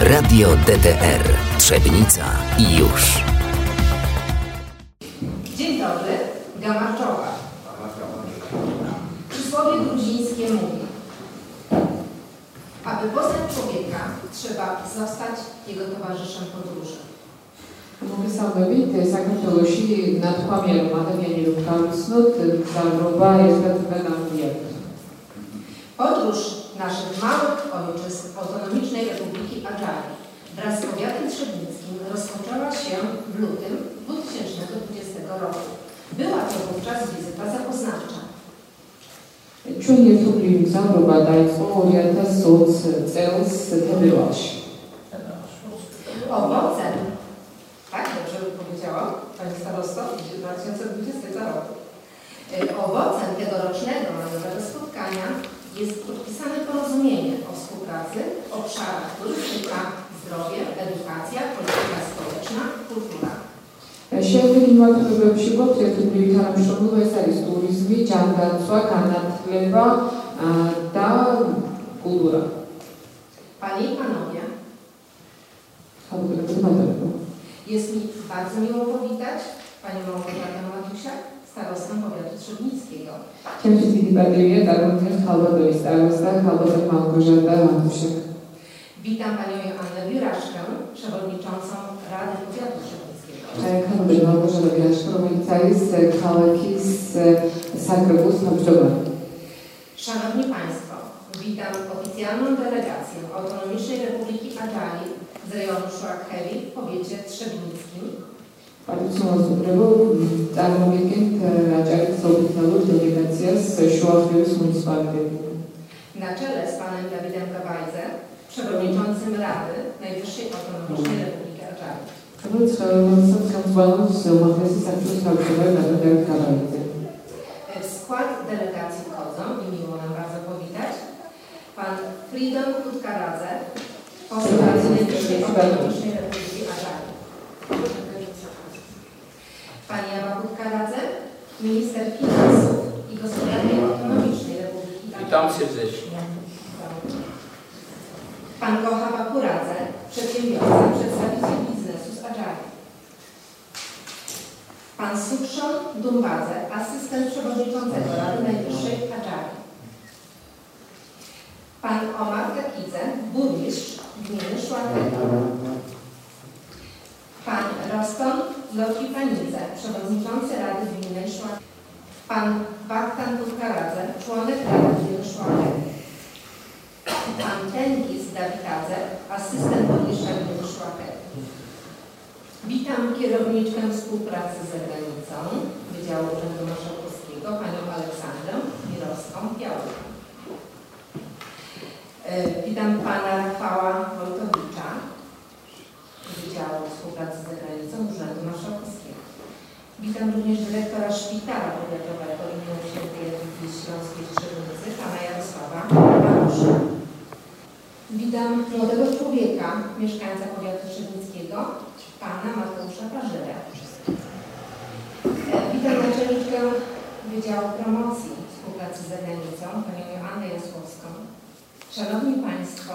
Radio DTR Trzebnica i już. Dzień dobry, Gamarczowa. Przysłowie gruzińskie mówi Aby poznać człowieka, trzeba zostać jego towarzyszem podróży. მოგესალმებით, საქართველოში ნათქვამია რომ ადამიანი რომ გავიცნოთ, გზავრობა ერთად განამგიათ. Podróż naszych małych ojczyzn Autonomicznej Republiki Adżarii wraz z powiatem trzebnickim rozpoczęła się w lutym 2020 roku. Była to wówczas wizyta zapoznawcza. Чули туплим забробадай орията соц целс добиваш. Owocem, tak dobrze powiedziałam, Pani Starosto, 2020 roku. E, Owocem tegorocznego majowego spotkania jest podpisane porozumienie o współpracy w obszarach turystyka, zdrowie, edukacja, polityka społeczna, kultura. Şehirlerin ve Şubat yakın bir tanışımlı vesaire turizmi canlandırma kanatlarına da kultura. Panie i Panowie, jest mi bardzo miło powitać Panią Małgorzatę Matusiak, starostą powiatu trzebnickiego. Części Bartliwie, tak również Halbatowi starosta, Halbatem Małgorzata Antusiak. Witam Panią Joannę Wiraszkę, Przewodniczącą Rady Powiatu Trzebnickiego. Halbatem Małgorzata Wiraszkę, Romitaj z Kaleki z Sakrogus Małgorzata. Szanowni Państwo, witam oficjalną delegację Autonomicznej Republiki Adali z rejonu Szłakhewi w powiecie პარიცუმას უბრალო წარმოგიდგენთ რაჭარის ოფიციალურ დელეგაციას შუახევის მუნიციპალიტეტი. na czele z panem Dawidem Gawajze, przewodniczącym Rady Najwyższej Autonomicznej Republiki Adżari. რომელიც რომელსაც ხელმძღვანელობს უმაღლესი საქმის თავმჯდომარე ნადავლად გაბაიძე. W skład delegacji wchodzą i miło nam bardzo powitać pan Fridon Kutkaradze, poseł Rady Najwyższej Autonomicznej Republiki Adżari. Pani Ewa Kutkaradze, minister finansów i gospodarki autonomicznej Republiki Adżari. Witam serdecznie. Pan Kocha Bakuradze, przedsiębiorca, przedstawiciel biznesu z Adżari. Pan Sukszon Dumbadze, asystent przewodniczącego Rady Najwyższej Adżari. Pan Omar Kakidze, burmistrz gminy Szłacheta. Pan Roston Lokipanidze, przewodniczący Rady Gminy Szłacheta. Pan Baktan Kutkaradze, członek Rady Gminy Szłachety. Pan Tenkis Dawidadze, asystent burmistrza gminy Szłachety. Witam kierowniczkę współpracy z zagranicą Wydziału Urzędu Marszałkowskiego, panią Aleksandrę Mirowską-Białkę. E, Witam pana Rafała Wojtowicza Wydziału Współpracy z Zagranicą Urzędu Marszałkowskiego. Witam również dyrektora Szpitala Powiatowego im. Świętej Jadwigi Śląskiej w Trzebnicy, pana Jarosława Barusza. Witam młodego człowieka, mieszkańca powiatu trzebnickiego, pana Mateusza Parzyrę. E, Witam naczelniczkę Wydziału Promocji Współpracy z Zagranicą, panią Joannę Jasłowską. Szanowni Państwo,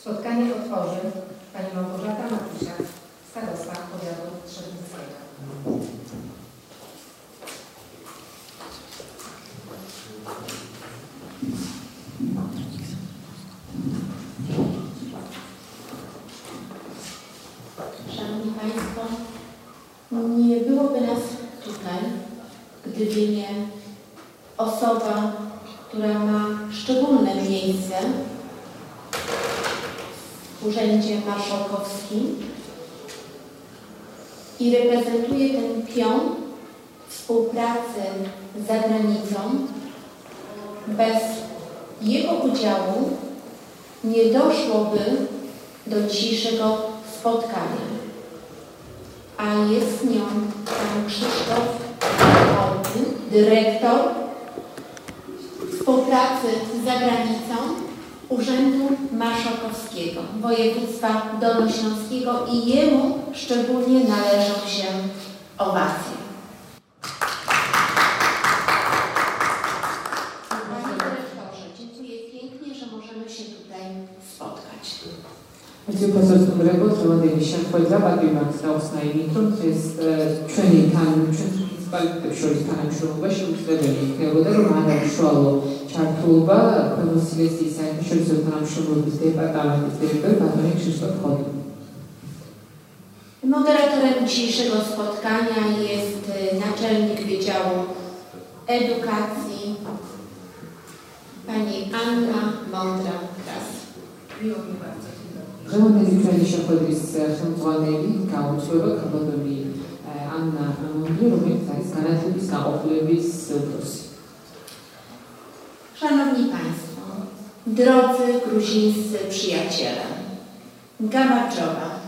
spotkanie otworzy pani Małgorzata Matusiak, starosta powiatu trzebnickiego. Szanowni Państwo, nie byłoby nas tutaj, gdyby nie osoba, która ma szczególne miejsce w Urzędzie Marszałkowskim i reprezentuje ten pion współpracy z zagranicą. Bez jego udziału nie doszłoby do dzisiejszego spotkania. A jest nią pan Krzysztof Ortyn, dyrektor współpracy z zagranicą Urzędu Marszałkowskiego Województwa Dolnośląskiego i jemu szczególnie należą się owacje. Panie dyrektorze, dziękuję pięknie, że możemy się tutaj spotkać. Monsieur poseł Stumrego, przewodniczący Polska Babimak z Ausna i jest przenikaniem შორის თანამშრომლობა შეუძლებელი იქნებოდა, რომ არამშრალო ჩართულობა ქვეყნის სილესიის საერთაშორისო თანამშრომლობის დეპარტამენტის დირექტორი ბატონი krzysztof Chodin. Moderatorem dzisiejszego spotkania jest y, naczelnik Wydziału Edukacji pani Anna Mądra-Kras. Miło mi bardzo. Dzień dobry. დღევანდელი ჩვენი შეხვედრის ხელმძღვანელი გაუჩვევა კაბადონი ანნა მონდრი, რომელიც znaleźli zaopływi z Rosji. Szanowni Państwo, drodzy gruzińscy przyjaciele, Gabardżowa.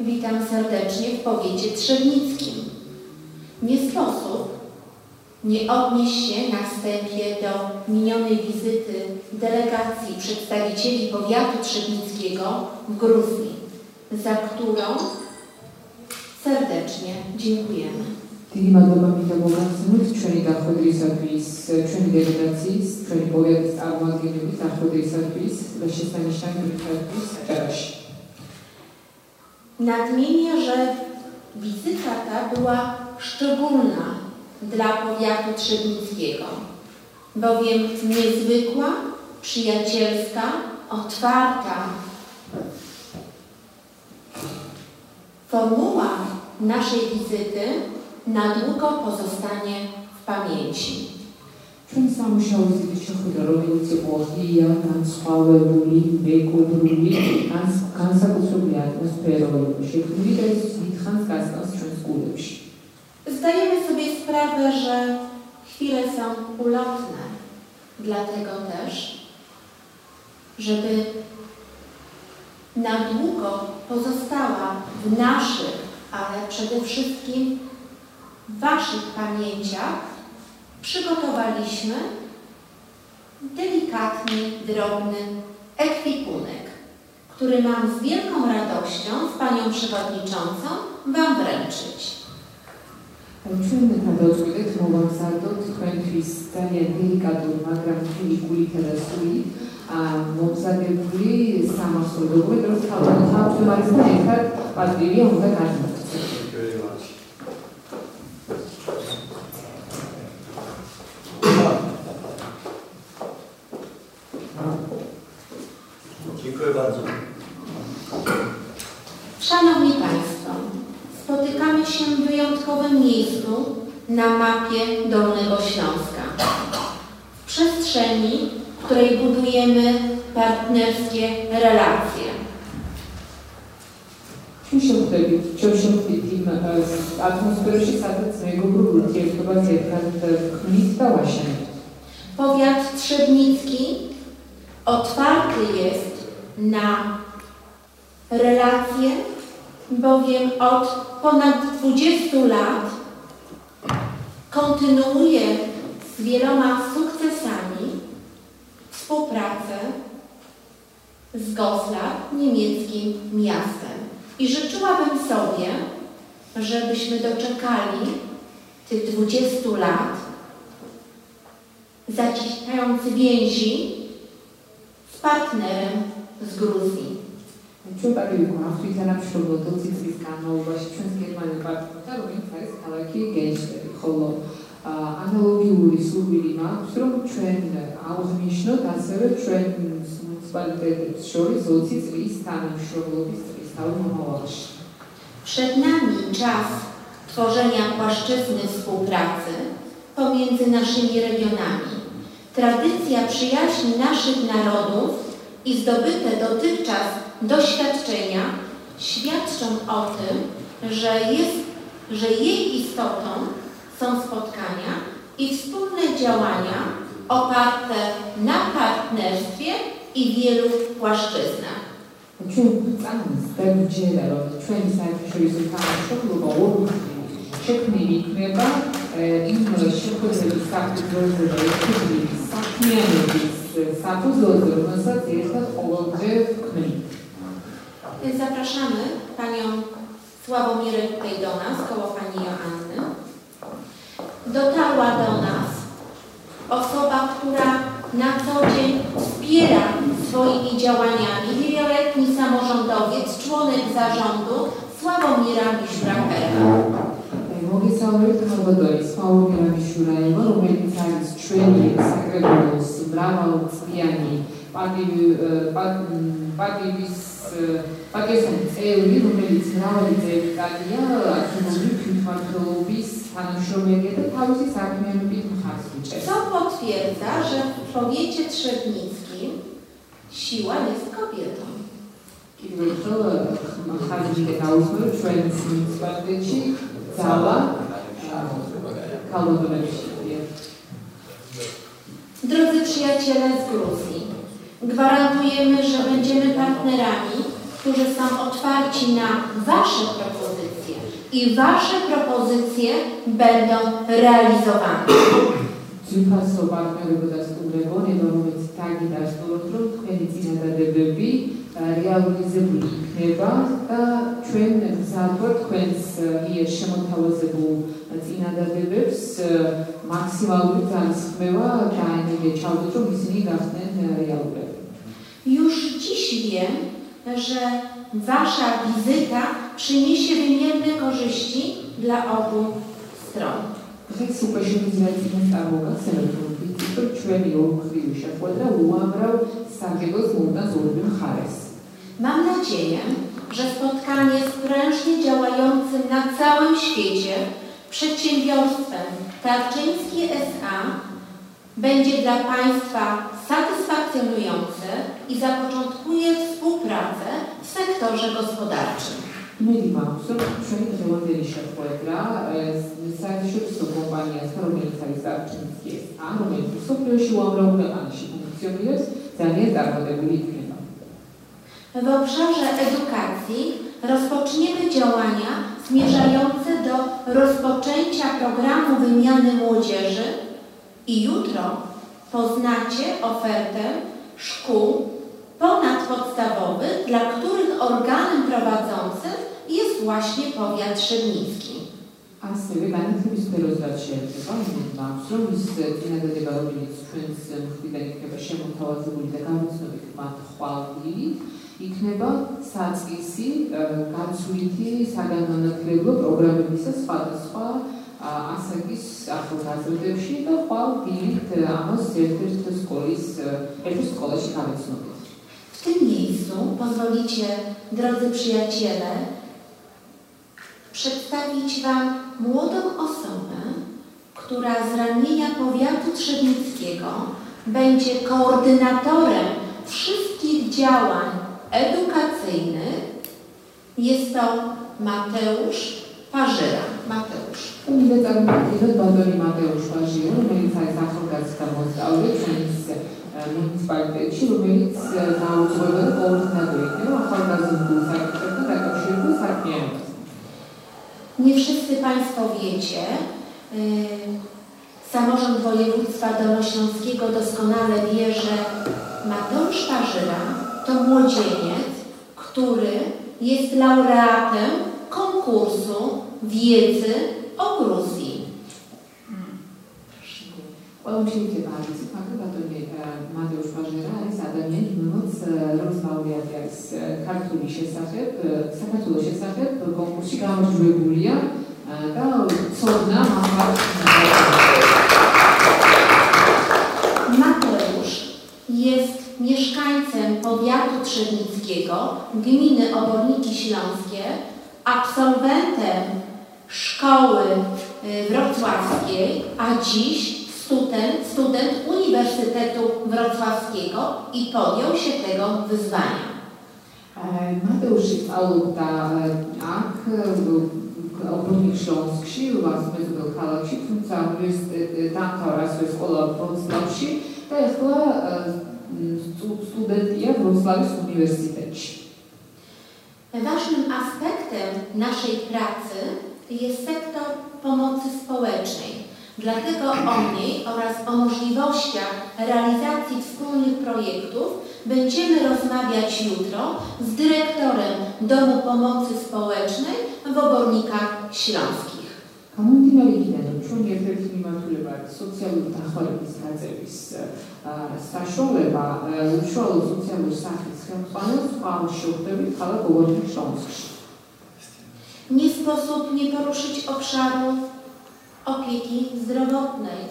Witam serdecznie w powiecie trzebnickim. Nie sposób nie odnieść się na wstępie do minionej wizyty delegacji przedstawicieli powiatu trzebnickiego w Gruzji, za którą serdecznie dziękujemy. დიდი მადლობა მინდა მოგახსენოთ ჩვენი დახვედრისათვის, ჩვენი დელეგაციის, ჩვენი პოეტის წარმოადგენლების დახვედრისათვის და შესანიშნავი მიღწევების საჭარაში. Nadmienię, że wizyta ta była szczególna dla powiatu trzebnickiego, bowiem niezwykła, przyjacielska, otwarta. Formuła naszej wizyty na długo pozostanie w pamięci. Prinsa musiał zliczyć darujący Bohija na sławę Buli, wieku drugi, kansa usługiania z Peroju. Się widać z Witchanska z nas przez Zdajemy sobie sprawę, że chwile są ulotne. Dlatego też, żeby na długo pozostała w naszych, ale przede wszystkim w Waszych pamięciach, przygotowaliśmy delikatny, drobny ekwipunek, który mam z wielką radością z Panią Przewodniczącą Wam wręczyć. ჩვენთან დავწყვეტეთ მოვამზადოთ თქვენთვის ძალიან დელიკატური, მაგრამ მთელი გულითა და სულით მომზადებული სამახსოვრო დოკუმენტი, რომელიც თავთან თავთან არის და ერთად პატივი უნდა განმარტოს. mapie Dolnego Śląska. W przestrzeni, w której budujemy partnerskie relacje. Ключом к тебе, ключом к этим атмосферочи соответственно его группы, те, кто вообще как. Powiat Trzebnicki otwarty jest na relacje, bowiem od ponad 20 lat kontynuuje z wieloma sukcesami współpracę z Goslar, niemieckim miastem. I życzyłabym sobie, żebyśmy doczekali tych 20 lat zacieśniający więzi z partnerem z Gruzji. ჩვენ პატივი გვაქვს თანამშრომლობ 20 წლის განმავლობაში ჩვენს გერმანელ პარტნიორთან, რომელიც არის ქალაქი გენშტერი, ხოლო აა, ანალოგიური სურვილი მაქვს, რომ ჩვენ აღვნიშნოთ ასევე ჩვენ მუნიციპალიტეტებს შორის 20 წლის თანამშრომლობის წლისთავი მომავალში. Przed nami czas tworzenia płaszczyzny współpracy pomiędzy naszymi regionami. Tradycja przyjaźni naszych narodów i zdobyte dotychczas doświadczenia świadczą o tym, że, jest, że jej istotą są spotkania i wspólne działania oparte na partnerstwie i wielu płaszczyznach. Çünkü status doldurması tesisat olunca klik. Zapraszamy Panią Sławomirę tutaj do nas, koło Pani Joanny. Dotarła do nas osoba, która na co dzień wspiera swoimi działaniami wieloletni samorządowiec, członek zarządu Sławomira Miszbrakera. Mogę Sławomira Miszbrakera, Sławomira Miszbrakera, Romanian Times Training Secretary საკრებულოს მრავალწლიანი პატივი პატივის პატიოსანი წევრი, რომელიც მრავალი წელი წადია არქიმოვი ფინმართველობის თანამშრომელია და თავისი საქმიანობით მხარს უჭერს. Co potwierdza, że w powiecie trzebnickim siła jest kobietą. კიდევ ერთხელ მხარს დაუსმევ ჩვენს მუნიციპალიტეტში ძალა ქალბატონებშია. Drodzy przyjaciele z Gruzji, gwarantujemy, że będziemy partnerami, którzy są otwarci na Wasze propozycje i Wasze propozycje będą realizowane. ძვირფასო პარტნიორობა და სტუმრებონება, რომელიც თაგიდას თოროთ რომ თქვენი წინადადებები რეალიზებული იქნება და ჩვენ გზადვართ თქვენს მიერ შემოთავაზებულ წინადადებებს maksimálni talismyła, kajny wieczałdu, drugi z Już dziś wiem, że Wasza wizyta przyniesie wymierne korzyści dla obu stron. Mam nadzieję, że spotkanie sprężnie działającym na całym świecie Przedsiębiorstwem Tarczyński S.A. będzie dla Państwa satysfakcjonujące i zapoczątkuje współpracę w sektorze gospodarczym. Mieli Państwo, uprzejmie zamawiali się Puebla e, z zaślubowania Staromiejca i Starczyńskie S.A. No więc usługiwałam rolę, ale się funkcjonuje, zamiast darmo W obszarze edukacji rozpoczniemy działania zmierzające do rozpoczęcia programu wymiany młodzieży i jutro poznacie ofertę szkół ponadpodstawowych, dla których organem prowadzącym jest właśnie powiat szybnicki. ასევე განათლების სფეროსაც შეეხება, იმედი მაქვს, რომ ის წინადადება, რომელიც ჩვენს მხრიდან იქნება შემოთავაზებული და გამოცნობით მათ ხვალდილი, იქნება საწყისი გაცვლითი საგანმანათლებლო პროგრამების და სხვადასხვა ასაკის ახალგაზრდებში და ხვალ დილით ამას ერთ-ერთ სკოლის ერთ სკოლაში გამოცნობით. W tym miejscu pozwolicie, drodzy przyjaciele, przedstawić Wam młodą osobę, która z ramienia powiatu trzebnickiego będzie koordynatorem wszystkich działań edukacyjnych. jest to Mateusz Parzyra. Mateusz. Umilitan Badoni Mateusz Parzyra, Rumienica jest Afrokacja Mosta Audycjens, Municipalitet Rumienic na Uczowe Koordynatujemy, a Horgazun Guzak, tak się Guzak nie Nie wszyscy Państwo wiecie, y, Samorząd Województwa Dolnośląskiego doskonale wie, że Mateusz Parzyra to młodzieniec, który jest laureatem konkursu wiedzy o Gruzji. Well, dziękuję bardzo. Pagrybatoni e, Mateusz Pażera Sada Mieni Mimoc e, rozmawiać z e, Kartuli się sahib, Sakatulo się sahib, konkursi Gamosz Wygulia, da cudna mafat. Mateusz jest mieszkańcem powiatu Trzebnicy Święcickiego, gminy Oborniki Śląskie, absolwentem szkoły y, wrocławskiej, a dziś student, student Uniwersytetu Wrocławskiego i podjął się tego wyzwania. E, Mateusz Aluta e, Ak, e, Obornik Śląski, Vasmezbel Kalacic, Universitet Tankara, Swiss Olaf Wrocławski, to jest studia w Wrocławskim Uniwersytecie. Ważnym aspektem naszej pracy jest sektor pomocy społecznej. Dlatego o niej oraz o możliwościach realizacji wspólnych projektów będziemy rozmawiać jutro z dyrektorem Domu Pomocy Społecznej w Obornikach Śląskich. Komunitymali gidelim, şu nefret klimatülü var, sosyal yurtta holim istadeyiz საშუალება ა, უშუალო სოციალური სახის ხელმძღვანელს ყავს შეხვდებით ქალაქ ოვორნიკ შლონსკში. Nie sposób nie poruszyć obszaru opieki zdrowotnej.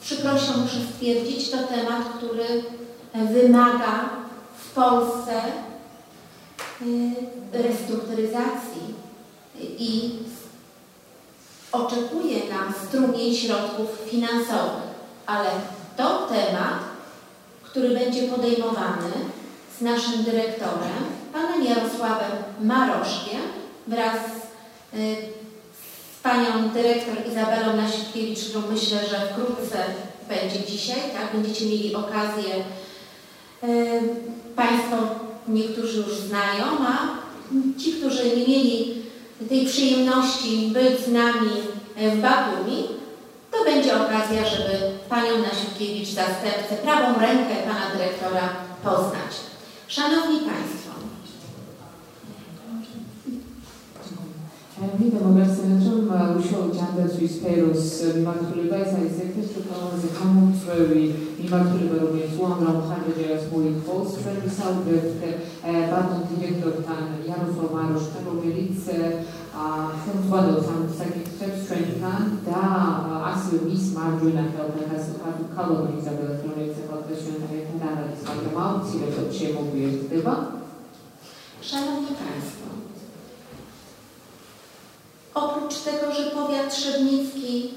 Z przykrością muszę stwierdzić, to temat, który wymaga w Polsce y, restrukturyzacji i oczekuje nam strumień środków finansowych, ale to temat, który będzie podejmowany z naszym dyrektorem, panem Jarosławem Maroszkiem wraz y, z panią dyrektor Izabelą Nasiutkiewicz, którą myślę, że wkrótce będzie dzisiaj, tak? Będziecie mieli okazję, y, Państwo niektórzy już znają, a ci, którzy nie mieli tej przyjemności być z nami e, w Batumi, to będzie okazja, żeby panią Nasiutkiewicz, zastępcę, prawą rękę pana dyrektora poznać. Szanowni Państwo, მითხა მოგახსენებთ რომ ა, უშუალო ჯანდაცვის სფეროს ა, მიმართულება ეს არის ერთ-ერთი ყველაზე გამოწვევი მიმართულება რომელიც უამრავ მხარეჯერას მოითხოვს ჩვენ ვისაუბრებთ ა, ბატონ დირექტორთან იაროსლავ მაროშთან რომელიც ა, ხელმძღვანელობს ამ საკითხებს ჩვენთან და Bismarck, Gyula Teoprekazuchowi, kogo Elizabeth Królewicowa określona jako dana wystąpiła opcji, według się mówił wpływa. Szanowni Państwo, oprócz tego, że powiat Trzebnicki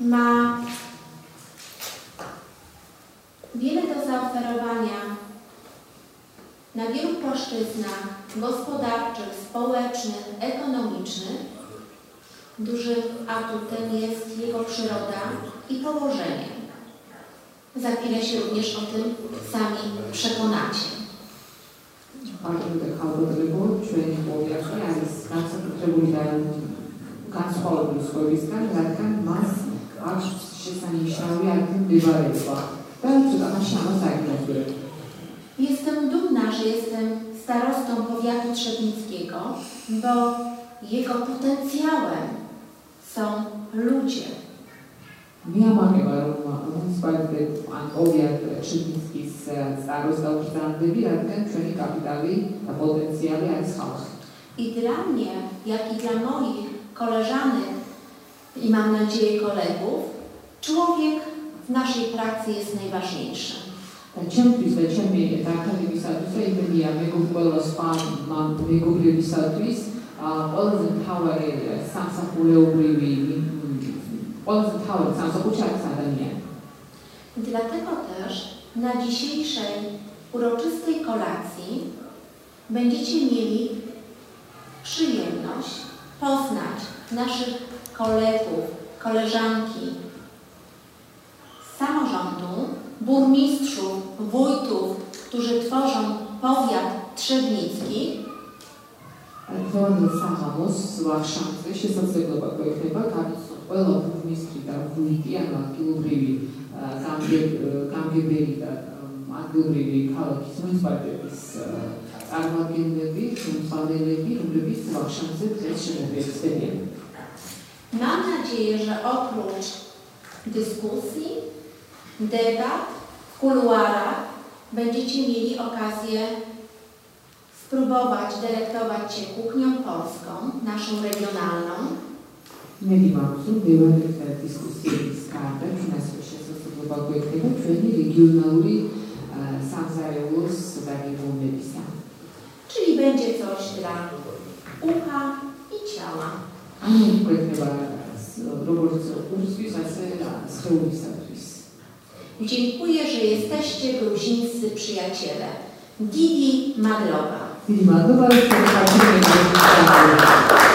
ma wiele do zaoferowania na wielu płaszczyznach gospodarczych, społecznych, ekonomicznych, Dużym atutem jest jego przyroda i położenie. Za chwilę się również o tym sami przekonacie. Aż się Jestem dumna, że jestem starostą powiatu trzebnickiego, bo jego potencjałem są ludzie. Miałam un sfat un obiect e, Szymiński z e, Starostałuszczany Wielkę, czyli kapitali na potencjale Eichhaus. I dla mnie, jak i dla moich koleżanek i mam nadzieję kolegów, człowiek w naszej pracy jest najważniejszy. Ciempi za ciemie, tak, że wysaduje i wybijamy go w bolospan, mam jego wysaduje ყველაზე მთავარი სამსახურეობრივი მ, ყველაზე მთავარი სამსახურში არის ადამიანი. Dlatego też na dzisiejszej uroczystej kolacji będziecie mieli przyjemność poznać naszych kolegów, koleżanki z samorządu, burmistrzów, wójtów, którzy tworzą powiat trzebnicki დღევანდელ საღამოს ვახშამზე შესაძლებლობა გვექნება გავიცნოთ ყველა ბურმისტრი და ვუიტი ან ადგილობრივი ა, გამგებ- გამგებელი და ამ, ადგილობრივი ქალაქის მუნიციპალიტეტის ა, წარმომადგენლები, ხელმძღვანელები, რომლებიც ვახშამზე დღეს შემოგვიერთდებიან. Mam nadzieję, że oprócz dyskusji, debat w kuluarach będziecie mieli okazję Spróbować delektować się kuchnią polską, naszą regionalną. Myliłam się, były dyskusje z Karpem, przyniosły się z osób obojętnego, czyli regionalny samozajęłus zdaniem umysłu. Czyli będzie coś dla ucha i ciała. A nie chyba z Dobrowicy z Tyłowicą. Dziękuję, że jesteście gruzińscy przyjaciele. Didi Madlowa. まとまるといただきま。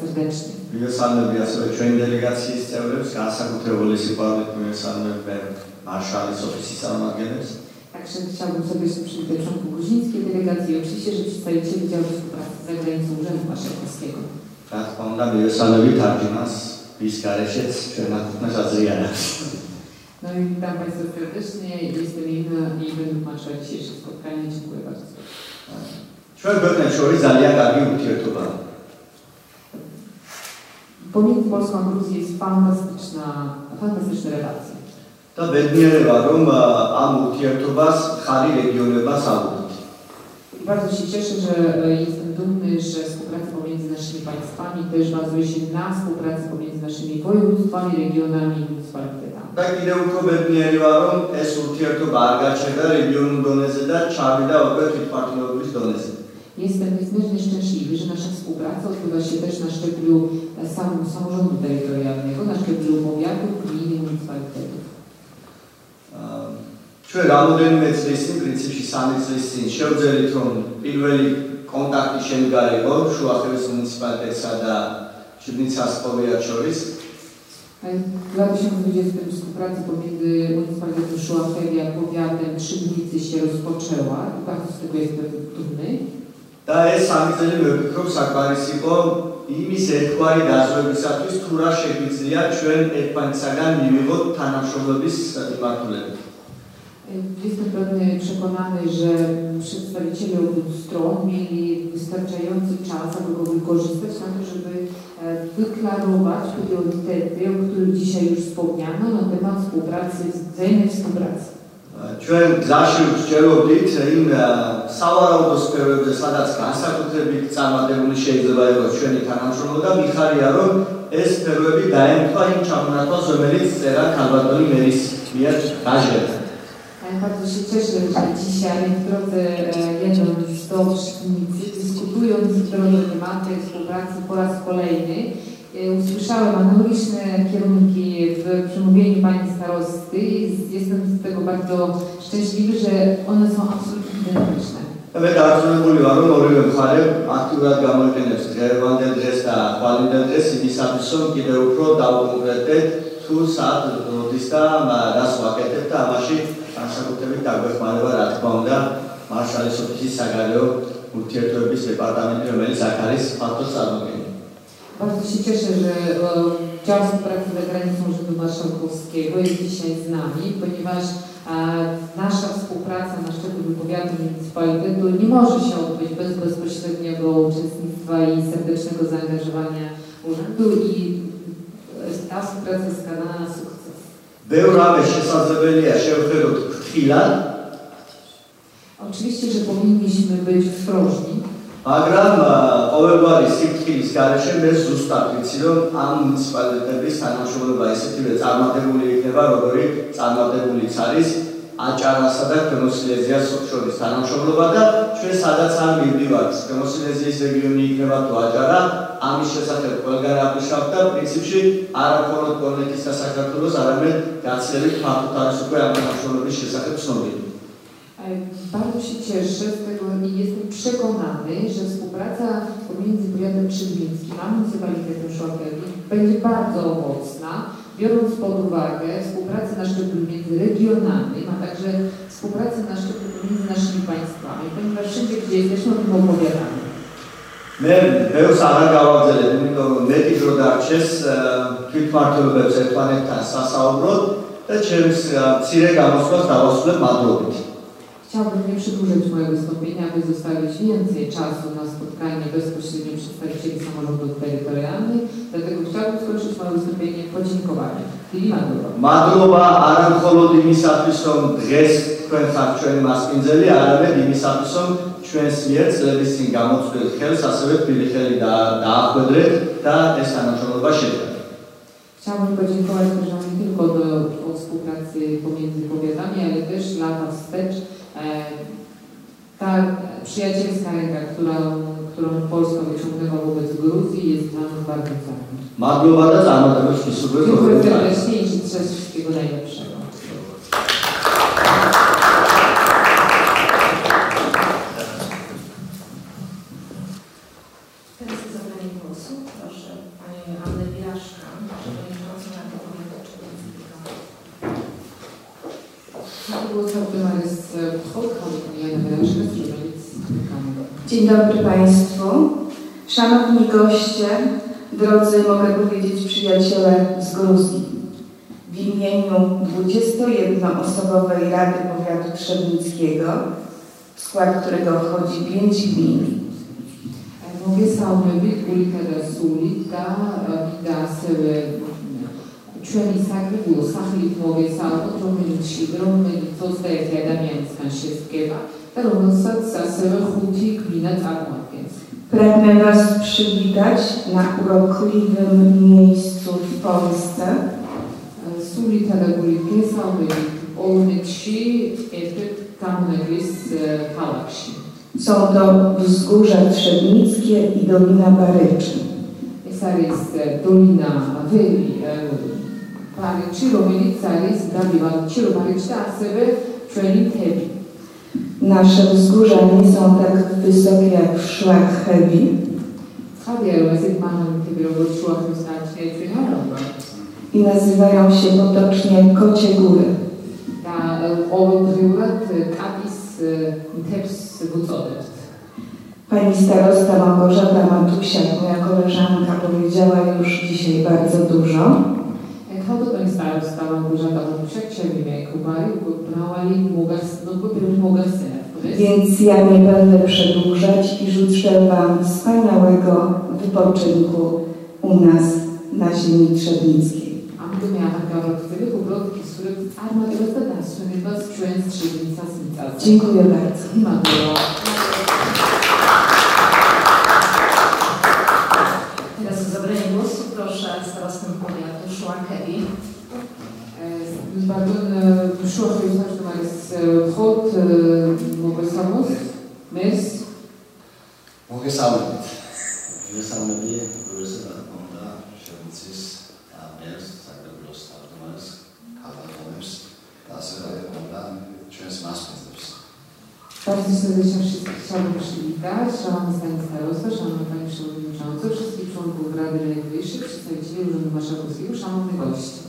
Serdecznie. მიესალმები ასევე ჩვენი დელეგაციის წევრებს, განსაკუთრებული სიყვარულით მიესალმებ მარშალის ოფისის წარმომადგენლებს. Także chciałbym serdecznie przywitać członków gruzińskiej delegacji i oczywiście, że przedstawicieli Działu Współpracy z Zagranicą Urzędu Marszałkowskiego. რა თქმა უნდა, მიესალმები თარჯიმას, ვის გარეშეც ჩვენ აკუთვნეს აზრიანებს. No i witam Państwa serdecznie. Jestem Inna i będę tłumaczyła dzisiejsze spotkanie. Dziękuję bardzo. ჩვენ ქვეყნებს შორის ძალიან კარგი ურთიერთობაა. Pomiędzy Polską a Gruzją jest fantastyczna, fantastyczne relacje. და ბედნიერება რომ ა, ამ ურთიერთობას ხარი რეგიონებას აუგდით. I bardzo się cieszę, że e, jestem dumny, że współpraca pomiędzy naszymi państwami też bazuje się na współpracy pomiędzy naszymi województwami, regionami i municipalitetami. და კიდევ უფრო ბედნიერი ვარ რომ ეს ურთიერთობა არ გაჩერდა რეგიონულ დონეზე და czawida უკვე თვითმართველობის დონეზე. Jestem niezmiernie szczęśliwy, że nasza współpraca odbywa się też na szczeblu e, sam, samorządu terytorialnego, na szczeblu powiatów, gmin i municipalitetów. ა, ჩვენ რამოდენიმე წლის წინ პრინციპში სამი წლის წინ შევძელით რომ პირველი კონტაქტი შემდგარიყო შუახევის მუნიციპალიტეტსა და ჭიბნიცას პოვიატ შორის E, W 2020 współpraca pomiędzy municipalitetem Szułachewia a powiatem Trzybnicy się rozpoczęła i bardzo z tego jestem dumny. და ეს სამი წელი მე ვფიქრობ საკმარისი იყო იმის ერთგვარი დაზვერვისათვის თუ რა შეგვიძლია ჩვენ ერთმანეთსაგან მივიღოთ თანამშრომლობის მიმართულებით. E, Jestem pewny, przekonany, że przedstawiciele obu stron mieli wystarczający czas, aby go wykorzystać na to, żeby e, wyklarować priorytety, o których dzisiaj już wspomniano, na temat współpracy, wzajemnej współpracy. ჩვენ გზაში ვსჯერობდით იმ სავარაუდო სფეროებზე, სადაც განსაკუთრებით წარმატებული შეიძლება იყოს ჩვენი თანამშრომლობა და მიხარია რომ ეს სფეროები დაემთხვა იმ ჩამონათვალს, რომელიც წერა ქალბატონი მერის მიერ დაჟერდა. Że dzisiaj w drodze e, jedną z do Szybnicy, dyskutując na tematy współpracy po raz kolejny, analogiczne kierunki w przemówieniu pani starosty i jestem z tego bardzo szczęśliwy, że one są absolutnie identyczne. და მე დარწმუნებული ვარ რომ ორივე მხარე აქტიურად გამოიყენებს დღევანდელ დღეს და ხვალინდელ დღეს იმისათვის რომ კიდევ უფრო დავკონკრეტეთ თუ სად როდის და რას ვაკეთებ და ამაში განსაკუთრებით დაგვეხმარება რა თქმა უნდა მარშალის ოფისის საგარეო ურთიერთობების დეპარტამენტი რომელიც აქ არის ფაქტოს წარმოქმნილი Bardzo się cieszę, że e, dział współpracy za granicą Urzędu Marszałkowskiego jest dzisiaj z nami, ponieważ e, nasza współpraca na szczeblu powiatu Międzypolitego nie może się odbyć bez bezpośredniego uczestnictwa i serdecznego zaangażowania urzędu i e, ta współpraca jest skazana na sukces. Byłamy się się w chwilę. Oczywiście, że powinniśmy być ostrożni, მაგრამ ყოველგვარი სიფრთხილის გარეშე მე ზუსტად ვიცი რომ ამ მუნიციპალიტეტების თანამშრომლობა ისეთივე წარმატებული იქნება როგორი წარმატებულიც არის აჭარასა და ქვემოსილეზიას შორის თანამშრომლობა და ჩვენ სადაც არ მივდივართ ქვემოსილეზიის რეგიონი იქნება თუ აჭარა ამის შესახებ ყველგან აღვნიშნავთ და პრინციპში არა მხოლოდ პოლიტიკის და საქართველოს არამედ გაცილებით არის უკვე ამ თანამშრომლობის შესახებ ცნობილი. E, Bardzo się cieszę z tego i jestem przekonany, że współpraca pomiędzy powiatem trzydmińskim a municipalitetem Szłakewi będzie bardzo owocna, biorąc pod uwagę współpracę na szczeblu międzyregionalnym, a także współpracę na szczeblu pomiędzy naszymi państwami, ponieważ wszędzie, gdzie jesteśmy, o tym opowiadamy. მე ბევრს არ გავაგზავნებ, იმიტომ რომ მეტი დრო დარჩეს ა, თვითმმართველობებს ერთმანეთთან სასაუბროდ და ჩემს ა, მცირე გამოსვლას დავასრულებ მადლობით. Chciałbym nie przedłużać mojego wystąpienia, aby zostawić więcej czasu na spotkanie bezpośrednio przedstawicieli samorządów terytorialnych, dlatego chciałbym skończyć moje wystąpienie podziękowaniem. Chwili Maduro. მადლობა არა მხოლოდ იმისათვის, რომ დღეს თქვენ ხართ ჩვენი მასპინძელი, არამედ იმისათვის, რომ ჩვენს მიერ წლების წინ გამოწვევ ხელს ასევე თბილი ხელი და- დაახვედრეთ და ეს თანამშრომლობა შედგა. Chciałabym podziękować też Wam nie tylko do, o współpracy pomiędzy powiatami, ale też lata wstecz. E, ta przyjacielska ręka, którą, którą Polska wyciągnęła wobec Gruzji jest dla nas bardzo cenna. Dziękuję serdecznie i życzę wszystkiego najlepszego. dobry Państwu, Szanowni Goście, drodzy, mogę powiedzieć, przyjaciele z Gruzji. W imieniu 21-osobowej Rady Powiatu Trzebnickiego, w skład którego wchodzi 5 gmin. Mówię sam wybieg ulica Rasuli, ta widasele ჩვენი საკრებულო სახლით მოგესალმოთ, რომელიცში რომელიც 21 ადამიანისგან შედგება და რომელსაც ასევე ხუთი გმინა წარმოადგენს. pragnę Was przywitać na urokliwym miejscu w Polsce, სულითა და გულით გესალმებით პოლონეთში ერთ-ერთ გამონაგლის ქალაქში. Są to Wzgórza Trzebnickie i Dolina Baryczy. ეს არის დოლინა ველი პარიჩი, რომელიც არის გაბივალჩი, რომელიც და ასევე ჩვენი მთები. Nasze wzgórza nie są tak wysokie jak w szlak Hebi, ცხადია, რომ ესეთ მაღალი როგორც შუახმის ნაწილი ჩვენ არ ვარ. i nazywają się potocznie Kocie Góry. და ყოველდღიურად კატის მთებს ვუწოდებთ. Pani starosta Małgorzata Matusiak, moja koleżanka, powiedziała już dzisiaj bardzo dużo. Rodopensário estava budżeta w trzecim wieku, brali Bułgars, no kupił Bułgarsynę. Więc ja nie będę przedłużać i życzę Wam wspaniałego wypoczynku u nas na ziemi trzebnickiej. Dziękuję bardzo. ვთხოვთ მოგესალმოს მეს მოგესალმებით. მოგესალმები პროფესორ აკონდა შემცის ამერს საქართველოს თავმჯდომარეს ქალბატონებს და ასევე აკონდა ჩვენს მასპინძლებს. Партисовичевши Шармашвита, Шам Станиславовса, Шам Натальевича Владимировича, Шестый членков Рады Леонидовича, представителей Луны Машаковских, Шам Мегощи.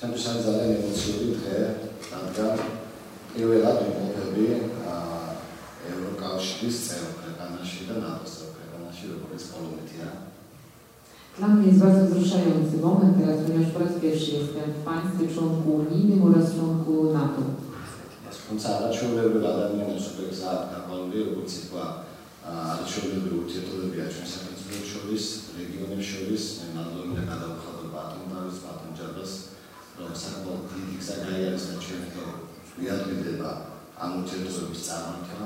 ჩემთვის არის ძალიან ემოციური დღე, რადგან პირველად ვიმყოფები ევროკავშირის წევრ ქვეყანაში და ნატოს წევრ ქვეყანაში, როგორც პოლონეთია. Dla mnie jest bardzo wzruszający moment teraz, ponieważ po raz pierwszy jestem w państwie członku unijnym oraz członku NATO. თუმცა არაჩვეულებრივ ადამიანებს უკვე გზა გაყოლი, როგორც თქვა, არაჩვეულებრივ ურთიერთობებია ჩვენ საქართველოს შორის, რეგიონებს შორის, მე მადლობა და გადავხადო ბატონ დავის ბატონ tą samą klinik zagaja znaczyłem to ja odbywa, a muszę to zrobić sama to.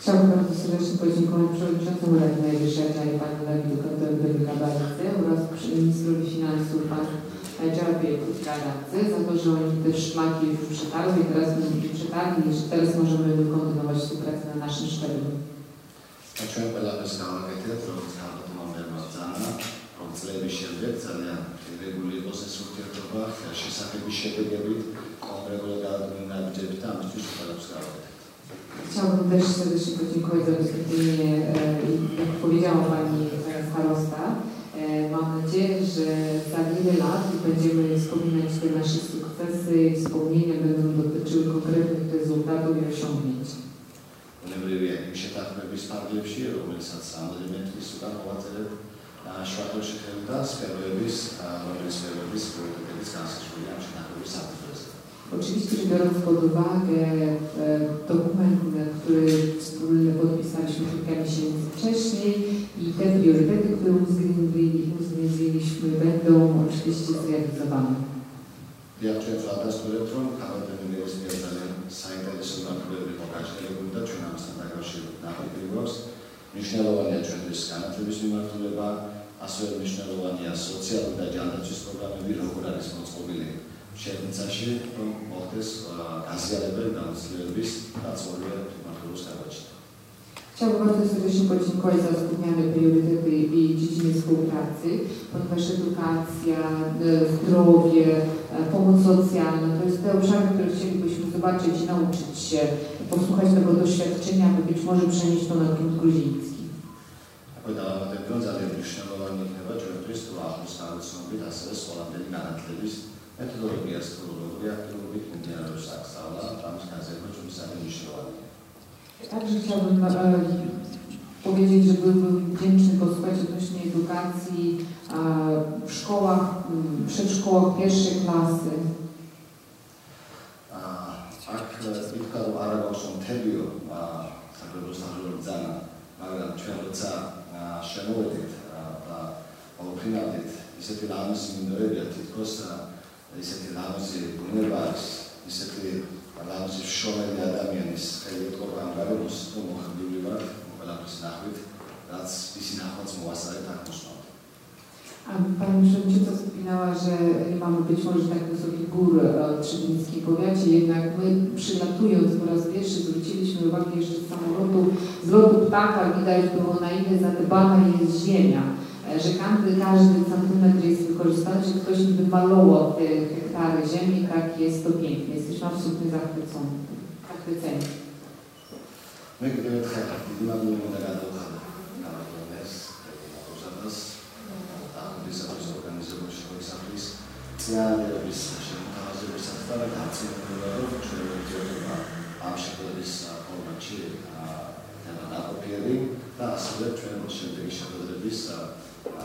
Chciałbym bardzo serdecznie podziękować Przewodniczącemu Rady Najwyższej Panu Dawidowi Kabaradzy oraz Ministrowi Finansów Panu Jarabie Kabaradzy za to, że oni te szlaki już przetarli, teraz będziemy przetarli i teraz możemy kontynuować współpracę na naszym szczeblu. Zacząłem apelać na Agatę, którą znam od mamy rodzana, od się wycenia reguli osysów Piotrkowa, nasze same świadomiły, konregulowane na gdzie tam, gdzieś Chciałabym też serdecznie podziękować za wystąpienie e, jak powiedziała Pani starosta, e, mam nadzieję, że za wiele lat będziemy wspominać te nasze sukcesy i wspomnienia będą dotyczyły konkretnych rezultatów i osiągnięć. Önemli bir yani müşetat ve bir spardiyopşi, Rumeli Satsan, Rumeli Sudan, Ovatarı, ხელი და სფეროების, რომელიც სფეროების პრიორიტეტების განსაზღვრული ამ შეთანხმების საფუძველზე. Oczywiście, że biorąc pod uwagę e, dokument, który wspólnie podpisaliśmy kilka miesięcy wcześniej i te priorytety, które uwzględnili, uwzględniliśmy, będą oczywiście zrealizowane. Ja ჩვენ ვადასტურებთ, რომ კაპიტალიზმის მიერ ძალიან საინტერესო განხილვები მოგაჩერებული და ჩვენ ამასთან დაკავშირებით ნაყოფი გვაქვს. მნიშვნელოვანია ჩვენთვის განათლების მიმართულება, ასევე მნიშვნელოვანია სოციალური და ჯანდაცვის პროგრამები, როგორ არის მოწყობილი შეერთებაში, რომ მოხდეს გაზიარებელი გამოცდილების დაცვოლია თვითმართველობის დაბაჭი. Chciałbym bardzo serdecznie podziękować za wspomniane priorytety i dziedziny współpracy, ponieważ edukacja, e, zdrowie, e, pomoc socjalna to jest te obszary, które chcielibyśmy zobaczyć i nauczyć się, posłuchać tego doświadczenia, by być może przenieść to na grunt gruziński. აი დავამატებიო ძალიან მნიშვნელოვანი იქნება ჩვენთვის თუ ახლის სანაცნობით, ასევე სკოლამდელი განათლების მეთოდოლოგიას სკოლური აქტიურობით მიმდინარეობს საქსალა, ამის განზრება ჩვენი სამი მნიშვნელოვანია. Także chciałbym e, powiedzieć, że byłbym wdzięczny posłuchać odnośnie edukacji e, w szkołach, m, przedszkołach pierwszej klasy. აქ ითქვა რომ არ აქვს მთებიო საკუთარ საზოგადოებრივ ძანა, მაგრამ ჩვენ როცა შევეოდით და ვფინალდით ისეთი რამის მინდორებია თითქოს ისეთი რამისი ბუნება არის ისეთი რამისი შოველი ადამიანის ხელიოტკობა ამგარებულს თუ მოხდილი ვარ ყველაფერს ნახვით რაც ისი ნახვაც მოასწარეთ აღმოსვლა Pani Przewodnicząca wspominała, że nie mamy być może tak wysokich gór e, w Trzebnickim powiacie, jednak my przylatując po raz pierwszy zwróciliśmy uwagę, że z samolotu, z lotu ptaka widać było na ile zadbana jest ziemia, e, że każdy, każdy centymetr jest wykorzystany, że ktoś niby malował te hektary ziemi, tak jest to pięknie. Jesteśmy absolutnie zachwyceni. zachwyceni organizator zorganizował szkoły zapis. Znamy robić hazırlık satılara tatil yapıyorlar. Şöyle diyorum ben, aşıkları biz olmak için temel yapıyorum. Daha sonra tüm şöyle şakaları biz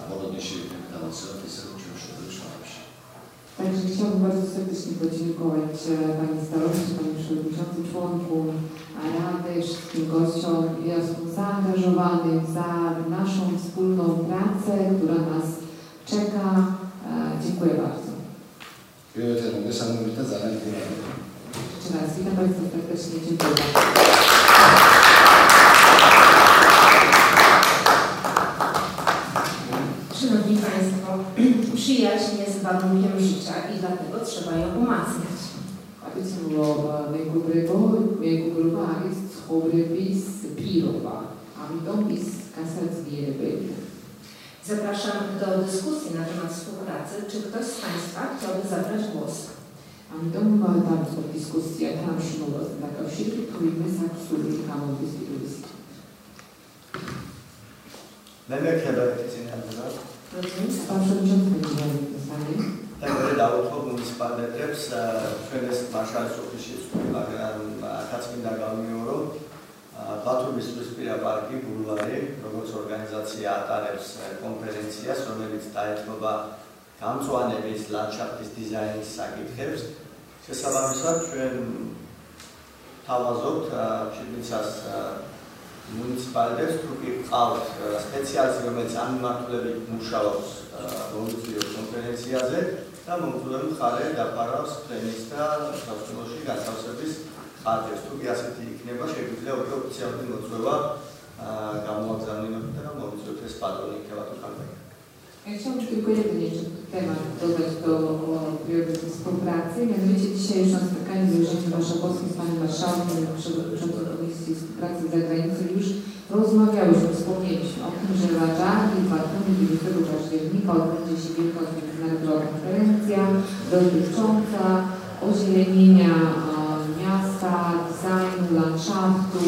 Molody Siewkiem dawał sobie zrobił szkoły szalamış. Także chciałbym bardzo serdecznie podziękować e, Pani Starowicz, Pani Przewodniczący, członkom Rady, wszystkim gościom i osobom zaangażowanych za naszą wspólną pracę, która nas czeka. E, dziękuję bardzo. Wielkie szanowite zalegnienie. Jeszcze raz witam Państwa serdecznie. Dziękuję Szanowni Państwo, przyjaźń jest warunkiem życia i dlatego trzeba ją umacniać. Aby co było dobrego, jego grupa jest chorobis pirowa, a mi to jest kasać wiele. Zapraszam do dyskusji na temat współpracy. Czy ktoś z Państwa chciałby zabrać głos? ამიტომ დავიწყოთ დისკუსია თანამშრომლობასთან დაკავშირებით, თუ ვინმე აქვს სული გამოვიდეს პირველი. მე მეკითხება ერთი წინააღმდეგ Rozumiem? Pan Przewodniczący będzie miał pytanie. და მე დავუთო მუნიციპალიტეტებს ჩვენ ეს მარშალის ოფისში ვსწრები, მაგრამ აქაც მინდა გავიმეორო ბათუმის ზღვისპირა პარკი ბულვარი როგორც ორგანიზაცია ატარებს კონფერენციას რომელიც დაეთმობა გამწვანების ლანდშაფტის დიზაინის საკითხებს შესაბამისად ჩვენ თავაზობთ ჩიბინცას მუნიციპალიტეტს თუ კი ყავთ სპეციალისტი რომელიც ამ მიმართულებით მუშაობს მომწვიო კონფერენციაზე და მომწვევი მხარე დაფარავს პრემიის და სასწავლოში გასავსების ხარჯებს. თუ კი ასეთი იქნება, შეგვიძლია უკვე ოფიციალური მოწვევა gama egzaminu tego mówić, że to spadło, nie chciała tu kampania. Ja chciałam tylko jeden jeszcze temat dodać do priorytetu współpracy. Mianowicie dzisiaj już na spotkaniu z Urzędem Warszawskim, z Panem Marszałkiem, Przewodniczącym Komisji Współpracy Zagranicy już rozmawiałyśmy, wspomnieliśmy o tym, że w Adżarni 29 października odbędzie się wielka międzynarodowa konferencja dotycząca ozielenienia miasta, designu, landszaftu,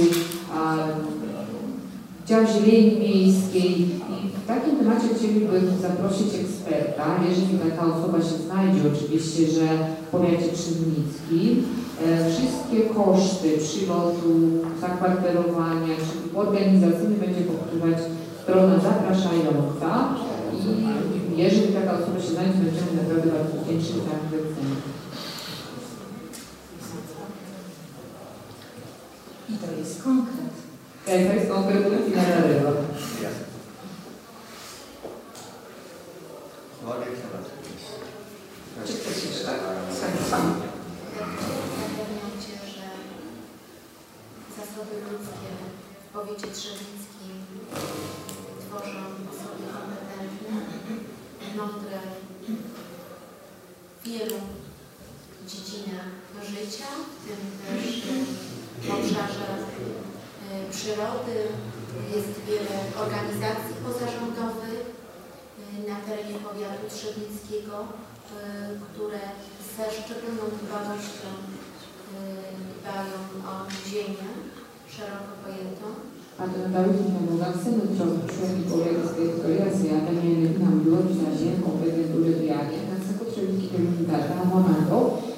dział zieleni miejskiej i w takim temacie chcielibyśmy zaprosić eksperta, jeżeli taka osoba się znajdzie, oczywiście, że w powiacie trzebnickim, e, wszystkie koszty przylotu, zakwaterowania, czyli organizacyjny będzie pokrywać strona zapraszająca i jeżeli taka osoba się znajdzie, będziemy naprawdę bardzo wdzięczni za zlecenie. I to jest konkret. Finalna Jasne. Ładnie chyba. Czy Cię, że zasoby ludzkie w powiecie tworzą osoby kompetentne, mądre w wielu dziedzinach życia, w tym też w obszarze Y, przyrody, jest wiele organizacji pozarządowych y, na terenie powiatu trzebnickiego, y, które z szczególną dbałością dbają o ziemię szeroko pojętą. Pamiętajmy obywatele, co członkowie Koalicji, a nie nam bloć na ziemię, obecnie duże wyjanie, na co potrzebni komunitarne, a monarchą,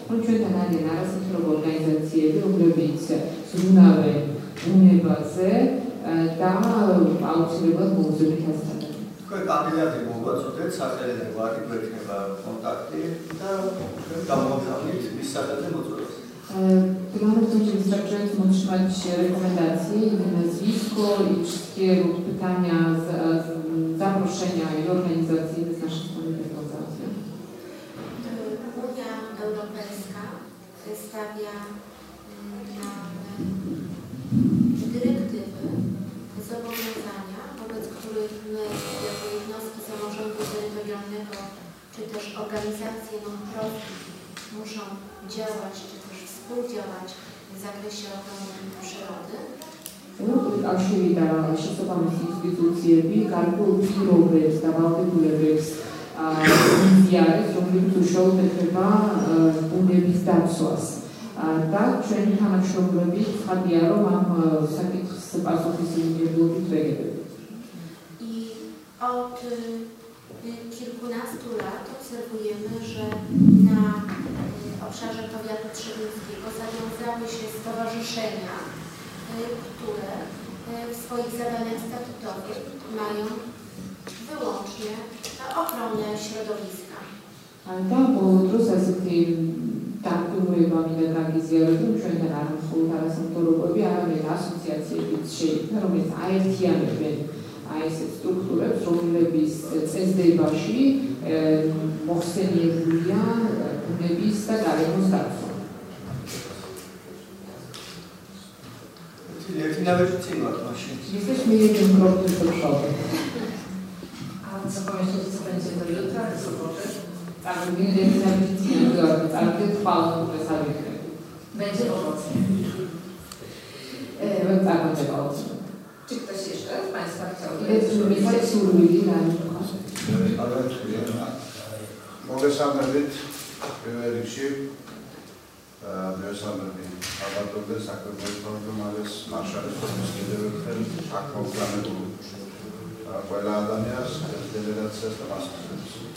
on czuje na naraz ich organizacje, wyobrowice, sunawe, universe, da aucinevat bunzuri hasta. Coi capilea de bogat, sunteți satele de bogat, îi vreți neva contacte, dar cred că am obținut, mi s-a dat de mulțumesc. Ty mamy w tym czasie wystarczająco otrzymać rekomendacje, i nazwisko i wszystkie pytania, zaproszenia i organizacji z naszej strony tego Unia Europejska stawia na dyrektywy, zobowiązania, wobec których my jako jednostki samorządu terytorialnego czy też organizacje non-profit muszą działać czy też współdziałać w zakresie ochrony przyrody. Actually, stosowane są instytucje, karku pirowy, zdawały kuleweks, wizjary, są wytuszone chyba Unie Wistacos. Tak, czyli Hanna Szrogrowi, Hadiaro, mam takich spasów i było wytregedy. I od y, kilkunastu lat obserwujemy, że na y, obszarze powiatu trzebińskiego zawiązały się stowarzyszenia, y, które w swoich zadaniach statutowych mają wyłącznie ochronę środowiska. Da, po drusa z დაგმურება მინდა დაგიზიაროთ, ჩვენთან არ მხოლოდ არასამთავრობოები, არამედ ასოციაციებიც შეიძლება, რომელიც აერთიანებენ აი ესეთ სტრუქტურებს, რომლების წესდებაში მოხსენიებულია ბუნების და გარემოს დაცვა. ერთინავერში წინ ვარ მაშინ. ისეც მე ვიმგრობთ ეს შოუ. ამ საკონსტიტუციაზე და იოთა ეს პროცესი წარმოგვიდგენთ ნაბიჯს, წარმოგვიდგენთ ხვალხუდეს ავიღებთ. მე შეგვიძლია. э, вот так вот это вот. Чик то сишь, это моя статья. Это же мифальсур милан. მოგესალმებით პირველ რიგში მესამედი საბადობე საქართველოს პროგრამის მარშალის პროგრამის ხელით აკონკრეტულ ყველა ადამიანს დელეგაციას და მასწავლებელს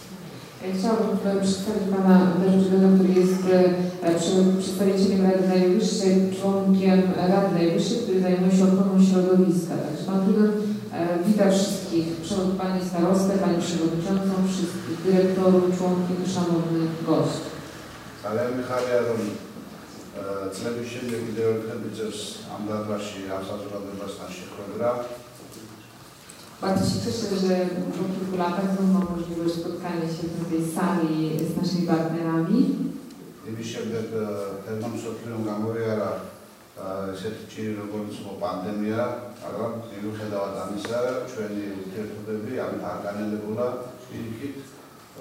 Chciałabym przedstawić Pana Dariuszego, który jest e, przedstawicielem Rady Najwyższej, członkiem Rady Najwyższej, który zajmuje się ochroną środowiska. Także Pan Dudon e, wita wszystkich, Pani Starostę, Pani Przewodniczącą, wszystkich dyrektorów, członków i szanownych gości. Ale Salam Hariarom. Telewizyjny wideoklip też Amdar Rashi, Afsaz Radę Wasna Szykrodra. Батчето же популярна дума можливо споткали ще туди сами с нашими партнерами. იმის შემდეგ თერმა მსოფლიომ გამოიარა ესეთი ჭირი როგორც იყო პანდემია, მაგრამ მიუხედავად ამისა, ჩვენი ურთიერთობები ამით არ განელებულა პირიქით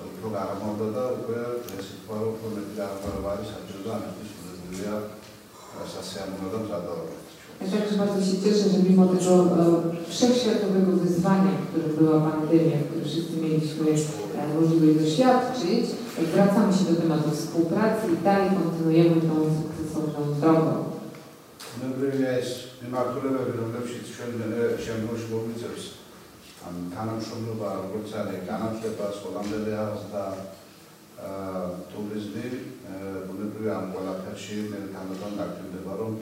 უფრო გამოვდა და უკვე ეს სიტყვა უფრო მეტი დაღუპვა არის საჭირო და ამისთვის ულებულია სასიამოვნო და მზადაობა. Ja także bardzo się cieszę, że mimo tego e, wszechświatowego wyzwania, które była pandemia, które wszyscy mieliśmy e, możliwość doświadczyć, wracamy się do tematu współpracy i dalej kontynuujemy tą sukcesowną drogą. Natomiast imakulele wygląda się ciągłość wobec tanam şomlu ba gurçane kanam şey ba solamda veya hasta turizmi bunu duyam kola her şeyi tanıdan da aktif de varım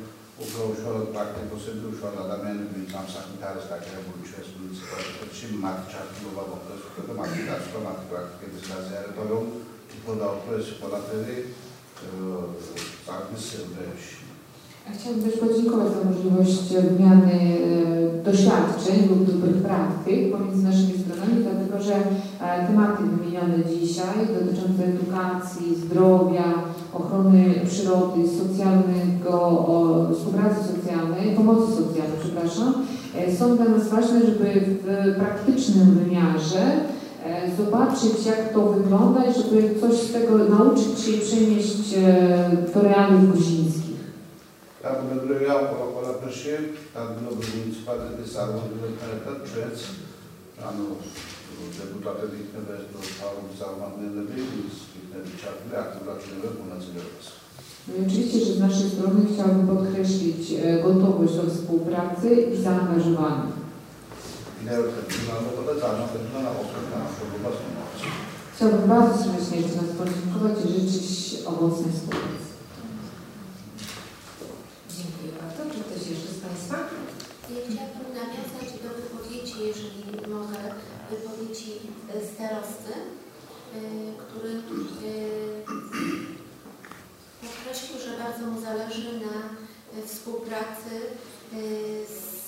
uprăușoră partea posibil ușor la domenul din sanitară sta care muncesc municipal, tot și marcia nu va vota, că de marcia asta marcia practic de la zero tot eu po da okres po da tedy tak by se też Chciałabym też podziękować za możliwość e, wymiany e, doświadczeń lub dobrych praktyk pomiędzy naszymi stronami, dlatego że e, tematy wymienione dzisiaj dotyczące edukacji, zdrowia, ochrony przyrody, socjalnego, współpracy socjalnej, pomocy socjalnej, przepraszam, e, są dla nas ważne, żeby w praktycznym wymiarze e, zobaczyć, jak to wygląda i żeby coś z tego nauczyć się i przenieść e, do realiów gozińskich. Tak, ja po raz pierwszy, tak, no, municipality samo, przed, ano, deputaty, ich nie będą, a on sam ma nie lepiej, cea. No oczywiście, że z naszej strony chciałbym podkreślić e, gotowość do współpracy i zaangażowanie. Chciałbym bardzo serdecznie Ci nas podziękować i życzyć owocnej współpracy. Dziękuję bardzo. Czy ktoś jeszcze z Państwa? Chciałabym nawiązać do wypowiedzi, jeżeli mogę, wypowiedzi starosty który y, podkreślił, że bardzo mu zależy na y, współpracy y, z,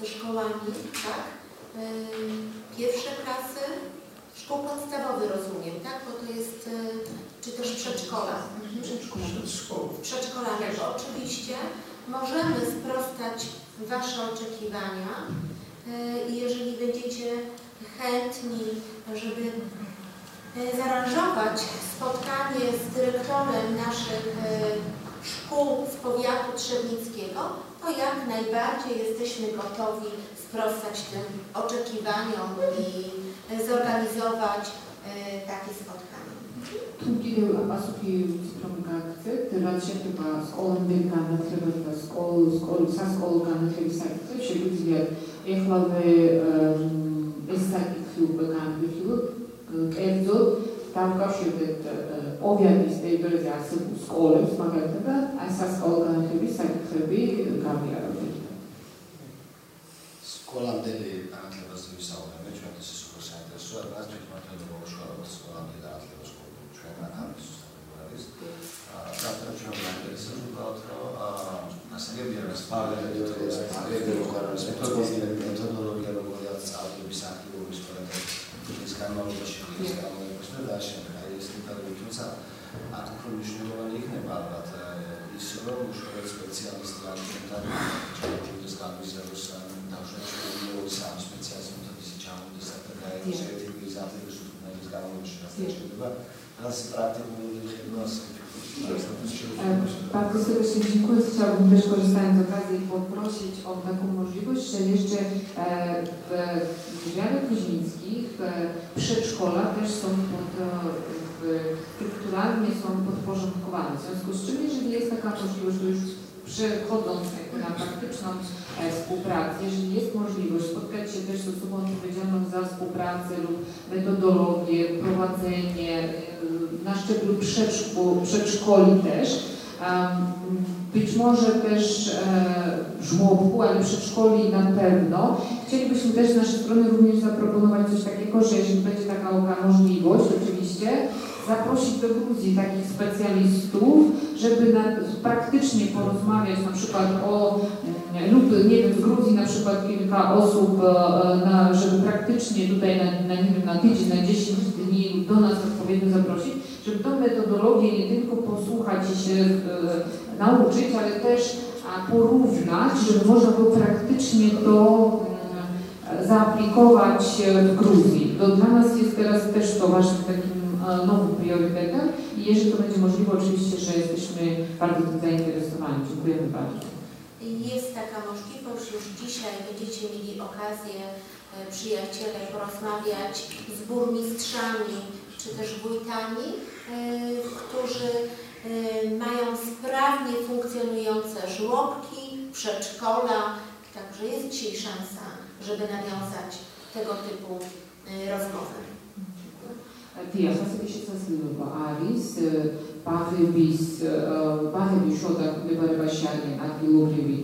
ze szkołami, tak? Y, Pierwsze klasy, szkół podstawowych rozumiem, tak? Bo to jest, y, czy też przedszkola. Mhm. Przedszkolami, bo oczywiście możemy sprostać Wasze oczekiwania y, i jeżeli będziecie chętni, żeby zaaranżować spotkanie z dyrektorem naszych szkół z powiatu trzebnickiego, to jak najbardziej jesteśmy gotowi sprostać tym oczekiwaniom i zorganizować takie spotkanie. Kiedy pasuje z promogatwy, to raczej chyba z kolendyka na trybę, z kolendyka na trybę, z kolendyka na trybę, z kolendyka na trybę, z kolendyka na trybę, ეს საკითხი უკვე განვიხილოთ, კერძოდ დავკავშირდეთ ოვიანის ტერიტორიაზე არსებულ სკოლებს, მაგალითად და აი სასწავლო განათლების საკითხები გამიარავდეთ. სკოლამდელი განათლებაზე ვისაუბრებთ, ჩვენთვის ის უკვე საინტერესოა, რაც თვითმმართველობა უშუალოდ სკოლამდელი განათლების კულტურა, ჩვენ აქამდე სუსტად არის. საერთოდ ჩვენ გვაინტერესებს უბრალოდ რა ასაგებია რა სპარალელურობა, სპარალელურობა, მეთოდოლოგია განმავლობაში ხნის განმავლობაში და დაშენ აი ეს დეტალები თუმცა აქ უფრო მნიშვნელოვანი იქნება ალბათ ის რომ უშუალოდ სპეციალისტი ადამიანთან ჯაჭვის გამიზაროს დავშეჭდილოს ამ სპეციალისტთან ისი ჩამოდის და გაიგოს ერთი მიზანი ის რომელიც განმავლობაში რაც შეიძლება რას პრაქტიკულად ეხება ასე Bardzo serdecznie dziękuję. Chciałabym też korzystając z okazji poprosić o taką możliwość, że jeszcze w drzwiach kuźnickich przedszkola też są pod, strukturalnie są podporządkowane. W związku z czym, jeżeli jest taka możliwość, to już przechodząc na praktyczną współpracę, jeżeli jest możliwość spotkać się też z osobą odpowiedzialną za współpracę lub metodologię, prowadzenie na szczeblu przedszkoli też, być może też żłobku, ale przedszkoli na pewno. Chcielibyśmy też z naszej strony również zaproponować coś takiego, że jeżeli będzie taka możliwość oczywiście, zaprosić do Gruzji takich specjalistów, żeby na, praktycznie porozmawiać na przykład o, lub nie wiem, w Gruzji na przykład kilka osób, na, żeby praktycznie tutaj na, na, nie wiem, na tydzień, na 10 dni do nas odpowiednio zaprosić, żeby tą metodologię nie tylko posłuchać i się e, nauczyć, ale też porównać, żeby można było praktycznie to mm, zaaplikować w Gruzji. To dla nas jest teraz też to ważnym takim e, nowym priorytetem i jeżeli to będzie możliwe, oczywiście, że jesteśmy bardzo tym zainteresowani. Dziękujemy bardzo. Jest taka możliwość, już dzisiaj będziecie mieli okazję e, przyjaciele porozmawiać z burmistrzami czy też wójtami, e, którzy e, mają sprawnie funkcjonujące żłobki, przedszkola, także jest dzisiaj szansa, żeby nawiązać tego typu rozmowy. დიახ, ასე შესაძლებლობა არის ბაღების ბაღების შუა მდებარეობაში არიან ადგილობრივი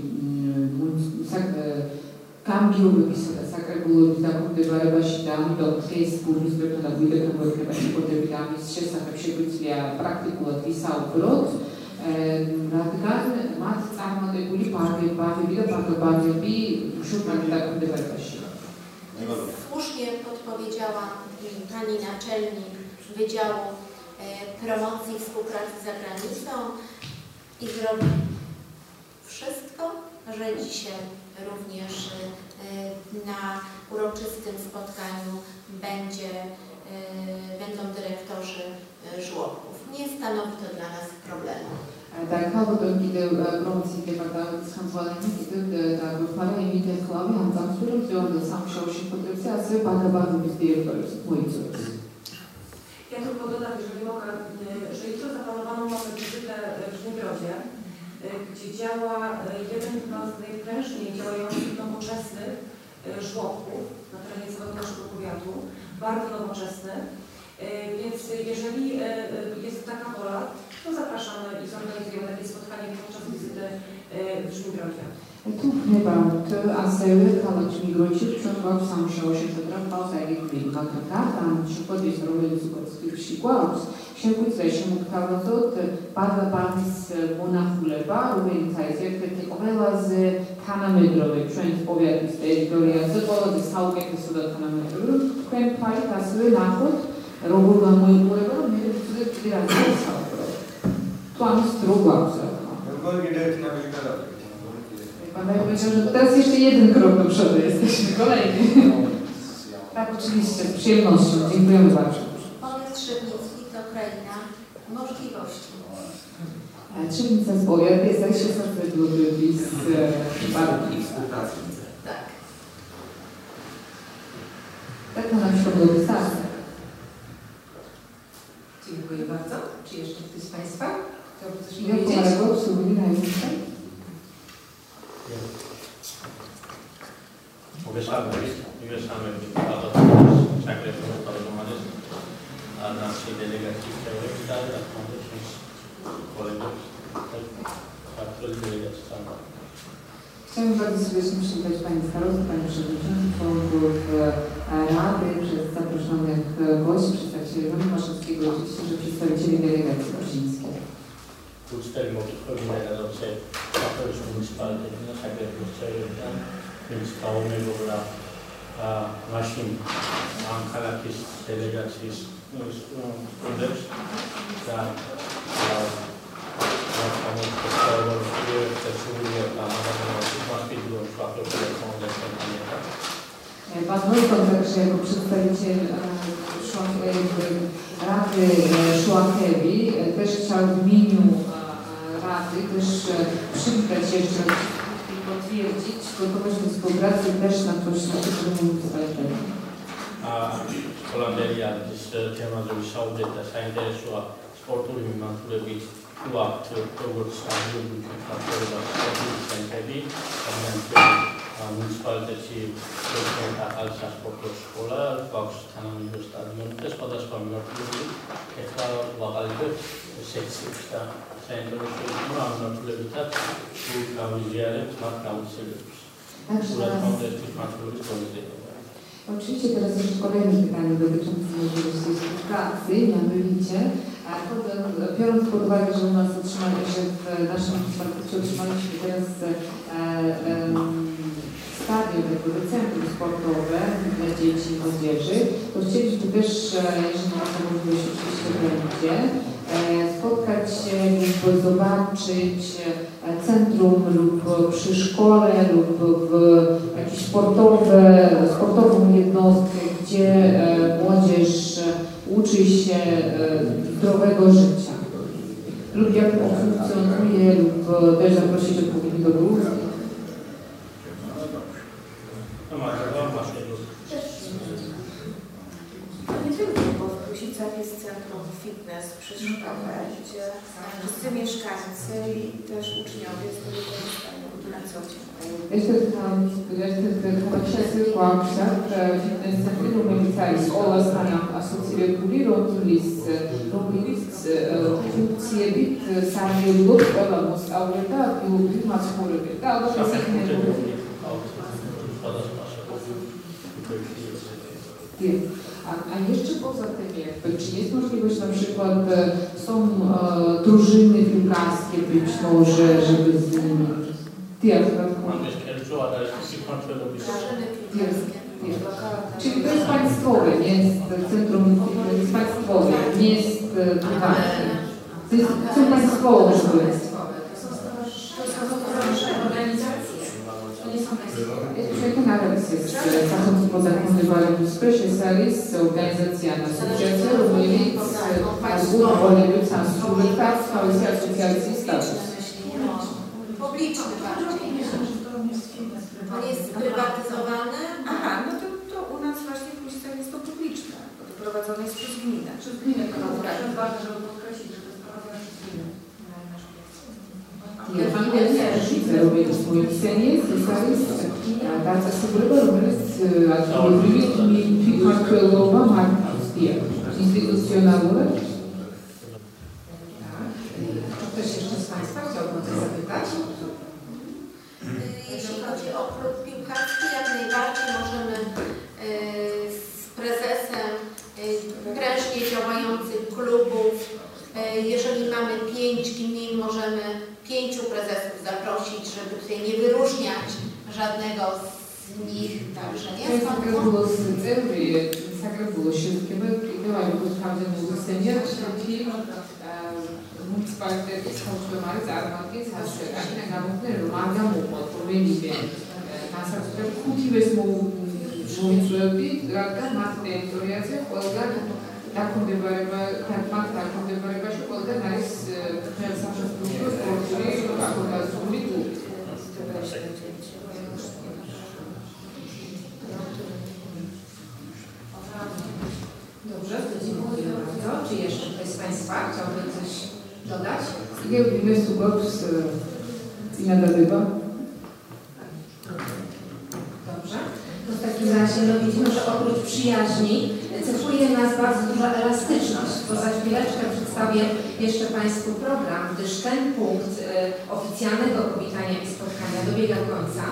გამგეობებისა და საკრებულოების დაქვემდებარებაში და ამიტომ დღეს ბურმისტრებთან და გვიდერთან გვექნება შეფოთები და ამის შესახებ შეგვიძლია პრაქტიკულად ვისაუბროთ, რადგან მათ წარმატებული ბაღები და ბაღები შუა დაქვემდებარებაში. Słusznie podpowiedziała Pani Naczelnik Wydziału Promocji i Współpracy za Granicą i zrobi wszystko, że dzisiaj również na uroczystym spotkaniu będzie, będą dyrektorzy żłobków. Nie stanowi to dla nas problemu. Dərhal dönüb gedib promosiya departamenti xəmsələrinin gedib qruplara evdə qılavı hamdan sürüb zorunda samşavşı potensiası bana-bana biz deyiyoruz, koyuyoruz. Ja tylko dodam, jeżeli mogę, że jutro zaplanowano mamy wizytę w Żnigrodzie, e, gdzie działa e, jeden z najprężniej działających nowoczesnych e, żłobków na terenie całego naszego powiatu, bardzo nowoczesny. Więc jeżeli jest taka wola, to zapraszamy i zorganizujemy takie spotkanie podczas wizyty w Żmigrodzie. Klub Balty, ASL, Halacz Migrocik przechwał sam przełosie przetrwał za jego minna krakata, na przykład jest robił z polskich wsi Głos. Sięgły za się mógł kawałek, bardzo bardzo z Bona Chuleba, robił cajs, jak takie kochela z Kanamydrowy, przynajmniej z powiatu z terytoria z Wola, z Hałkiem, z Suda Kanamydrowy, kwem pali kasły nachód, robił na moje kuleba, my wtedy razy Pan strugał Pan ja powiedział, że teraz jeszcze jeden krok do przodu jesteśmy, kolejny. Tak, oczywiście, z przyjemnością. Dziękujemy bardzo. Powiat Trzebnicki to kraina możliwości. Trzebnica z Powiat jest jak się zasadzi z e, parki. Tak. Tak na naszą Dziękuję bardzo. Czy jeszcze ktoś z Państwa? Chciałby coś powiedzieć? kolegów obsługuje najwięcej? Umieszamy, umieszamy ciągle rozporozumienie, a nasi delegaci chciały dalej na konieczność kolegów, tak, którzy delegaci tam. Chciałbym bardzo serdecznie przywitać Pani Starostę, Pani Przewodniczącą, członków e, Rady, przez zaproszonych gości, przedstawicieli Maszewskiego, oczywiście, że przedstawicieli delegacji. Uczteli mogli delegacji, a to już municipality, no tak jak chcieli, więc mamy w ogóle naszym Ankara jest delegacji z Kundeks, za Mamy podstawowe rozwoje, te służby, a masz pięć było czwartego, które są pamiętać. E, Pan Wójton także jako przedstawiciel e, e, Rady Szłachewi też chciał w imieniu Rady też e, przywitać jeszcze i potwierdzić gotowość do współpracy też na poszczególnym municipalitetem. A Holanderia temat, Saudy też zainteresowała sportowymi maturami była kogoś tam lubił kontrolować sportowy sędziowi, a mianowicie municipaliteci rozpoczęta Alsa Sportu Szkoła, Bausz Kanamiego Stadion, też podeszła mi maturami, jaka uwagaliby sekcji ta tak. Także teraz, oczywiście teraz jeszcze kolejne pytanie dotyczące możliwości współpracy, mianowicie biorąc pod uwagę, że u nas otrzymali, że w naszym municipalitecie otrzymaliśmy teraz e, e, stadion, jakby centrum sportowe dla dzieci i młodzieży, to chcieliśmy też, e, jeżeli ma to możliwość, oczywiście będzie, spotkać się zobaczyć e, centrum lub przy szkole lub w sportowe, sportową jednostkę, gdzie e, młodzież e, uczy się e, zdrowego życia lub jak on funkcjonuje lub e, też zaprosić odpowiednich ludzi no masz tego. To nie tylko, bo w Krusicach jest centrum fitness przyszkodowe, gdzie wszyscy mieszkańcy i też uczniowie z tego korzystają na co dzień. Jeszcze chciałam powiedzieć, że podkreśliłam, że fitness centrum Lewica jest Ola Sanam, asocjuje Kuliron, Tulis, Rubilis, Funkciebit, Sami Lub, Ola Mus, Aureta, Lub, Mas, Kurybet, albo Pesachne Lub. Yes. A, a jeszcze poza tym, jakby, czy jest możliwość na przykład, e, są e, drużyny piłkarskie być może, żeby z nimi... Ty, jak Mam jeszcze ale jeśli kończę Jest, jest. Czyli to jest państwowe, nie jest centrum, jest państwowe, nie jest prywatne. To jest, są państwowe szkoły. To są stowarzyszenia, organizacje. Jako nawet jest e, zarząd pozakonywalnym Specialis, organizacja na asociacja, również Głównie Sulekawstwa, asocjacji status. Publiczny bardziej. On jest sprywatyzowany. Aha, no to, to u nas właśnie w Krusicach jest to publiczne, bo to prowadzone jest przez gminę. Przez gminę, to jest ważne, żeby podkreślić, że единец, живеел споменисение, се сарис, даца се връба, умрец, административният ми фикмаркелова маркустия, instytucjonalne. Tak. Czy ktoś jeszcze z Państwa chciałby to zapytać? E, jeśli chodzi o klub piłkarski, jak najbardziej możemy e, z prezesem e, prężnie działających klubów, jeżeli mamy pięć gmin, możemy pięciu prezesów zaprosić, żeby tutaj nie wyróżniać żadnego z nich. Także nie jest pan było z Cebry, Zagreb było siódmym, i była już sprawdzona udostępnienia, czyli municipality skończyły marec, armatki, zastrzegać, na gamutny rumaga mu odpowiedliwie. Na sobie kupiły mu mówić, raka დაქვემდებარება თარგმნ დაქვემდებარებაში ყველგან არის ხელსაყრელო სპორტი აკონდაზული Dobrze, dziękuję bardzo. Czy jeszcze ktoś z Państwa chciałby coś dodać? Nie, nie subots y, i nadarywa. Dobrze. To w takim razie no widzimy, że oprócz przyjaźni przedstawię jeszcze Państwu program, gdyż ten punkt y, oficjalnego powitania i spotkania dobiega końca.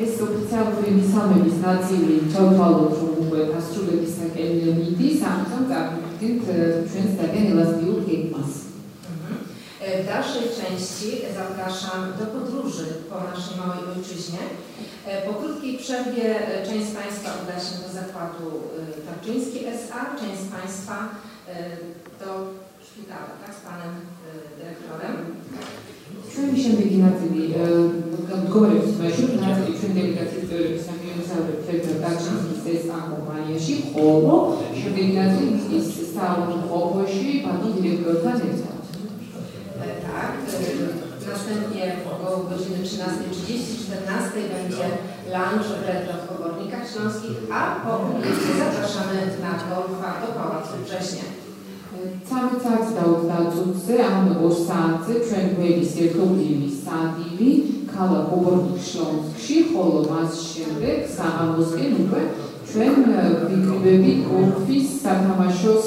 Jest oficjalnymi samymi znacjami czerpalu członków Pastrzuga Pisak Emility, sam są zapiskin przedstawienie lasbił Kekmas. Mhm. Y, W dalszej części zapraszam do podróży po naszej małej ojczyźnie. Y, Po krótkiej przerwie część z Państwa uda się do zakładu Tarczyński SA, część z Państwa do szpitala, tak, z Panem y, Dyrektorem. Czujemy się wyginatywi, odgovorim smo još nazivi čujeme delegacije teorije sam bio za Fredra Dačinski se sa kompanijაში, ხოლო შემდეგნაცი ის საუნდ ყოფოში ბატონ დირექტორთან ერთად. E, Tak. y, Następnie około godziny 13.30, 14 będzie lunch w Retro w Obornikach Śląskich, a po obiedzie zapraszamy na golfa do Pałacu Września. Cały czas dał dacutce, am osance, ჩვენ გვების ერთობლივი სადივი, ქალაქ ობორნიკ შლონსკში, ხოლო მას შემდეგ საღამოსკენ უკვე ჩვენ ვიკრიბები გოლფის სათამაშოს,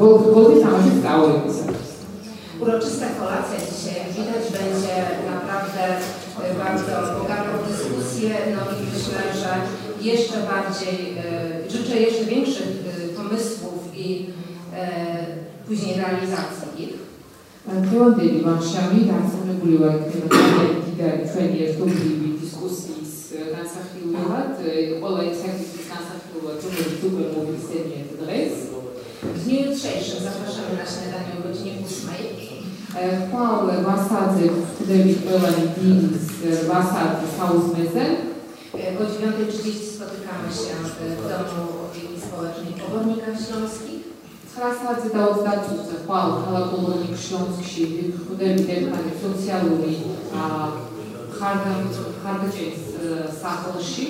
გოლფის თამაშის სწავლებისას. Uroczysta kolacja dzisiaj, jak widać, będzie naprawdę y, bardzo bogatą w dyskusję, no i myślę, że jeszcze bardziej, y, życzę jeszcze większych y, pomysłów i y, później realizacją ich. Întrebările Marșamida se regulă activitatea de Feniertul Libii diskusii z Nansahriulat, Ola Eksakis z Nansahriulat, który super mówi senie adres. W dniu jutrzejszym zapraszamy na śniadanie o godzinie 8. E, Paul Wasady, David Ola Dins, Wasady, Saus Mezen. E, o 9.30 spotykamy się w domu opieki społecznej Pobornika Śląskich 9-ზე და 20-ზე ხვალ ქალაქ ობორნიკ შლონსკში ვხვდებით ერთმანე სოციალური ხარდაჭერის სახლში.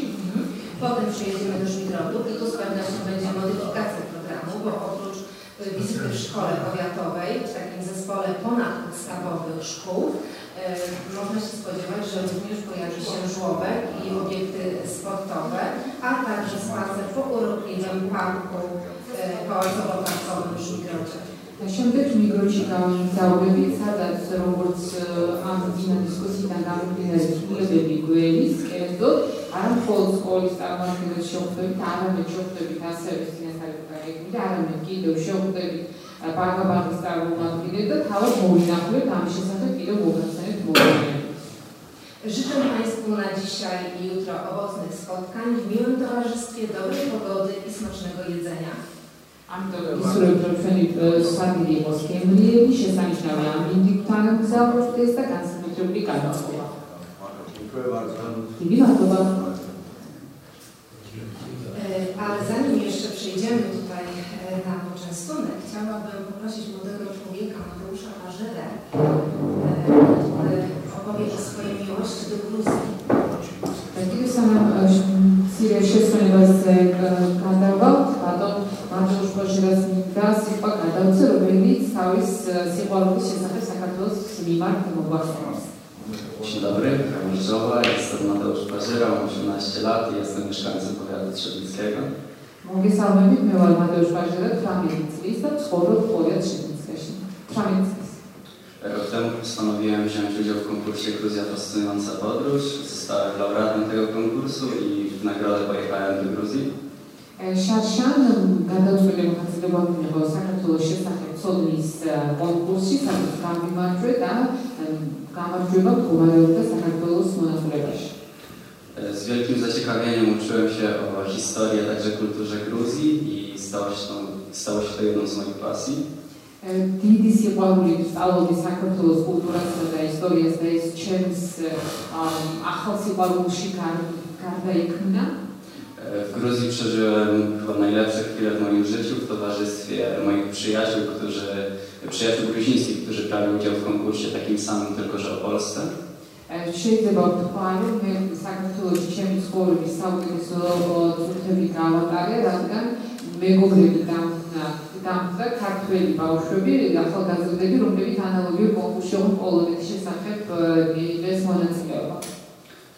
Potem przyjedziemy do Żmigrodu i tu z pewnością będzie modyfikacja programu, bo oprócz y, wizyty w szkole powiatowej, w takim zespole ponadpodstawowych szkół, y, można się spodziewać, że również pojawi się żłobek i obiekty sportowe, a także spacer po urokliwym parku Pałacowo Tarcowym Szulkrocze. Świąteczni grozikom chciałbym zadać wobec ambitnej dyskusji na temat Bielskiego Biguelińskie dot, a Polsk Olistan Markiewicz Świątek, Tana Mieczówtek, Witasa, Witsa, Yarın iki dövüşüyordu da bir parka parka starı olmak gerekirdi. Tavuk boyunaklı tam się sakıp ile boğazını boğazını. Życzę Państwu na dzisiaj i jutro owocnych spotkań w miłym towarzystwie, dobrej pogody i smacznego jedzenia instructor Felipe Sadie was Cambridge și s-a înșelat indictant sau este ca să ne publicat. Dziękuję bardzo. E, ale zanim jeszcze przejdziemy tutaj e, na poczęstunek, chciałabym poprosić młodego człowieka, Mariusza Warzylę, მიმართ მოგვახსენებს. Dzień dobry, Kamil jestem Mateusz Parzyra, mam 18 lat i jestem mieszkańcem powiatu trzebnickiego. მოგესალმებით, მე ვარ მატეუშ პაჟერა, 18 წლის და ცხოვრობ პოვიატ შებინსკაში. 18 წლის. Rok temu postanowiłem wziąć udział w konkursie Gruzja Fascynująca Podróż. Zostałem laureatem tego konkursu i w nagrodę pojechałem do Gruzji. შარშან გადაწყვეტილება უსწრებოებრივ საქართველოს შესახებ ცოდნის კონკურსში, სადაც გამიმარჯვე და გამარჯვება მდგომარეობდა საქართველოს მონასტრებაში. Z wielkim zaciekawieniem uczyłem się o historii, a także kulturze Gruzji i stało się to, stało się to jedną z moich pasji. დიდი სიყვარული სწავლობდი საქართველოს კულტურასა და ისტორიას და ეს ჩემს ახალ სიყვარულში გარდაიქმნა. W Gruzji przeżyłem chyba najlepsze chwile w moim życiu w towarzystwie moich przyjaciół, którzy, przyjaciół gruzińskich, którzy brali udział w konkursie takim samym, tylko że o Polsce. Razem tam.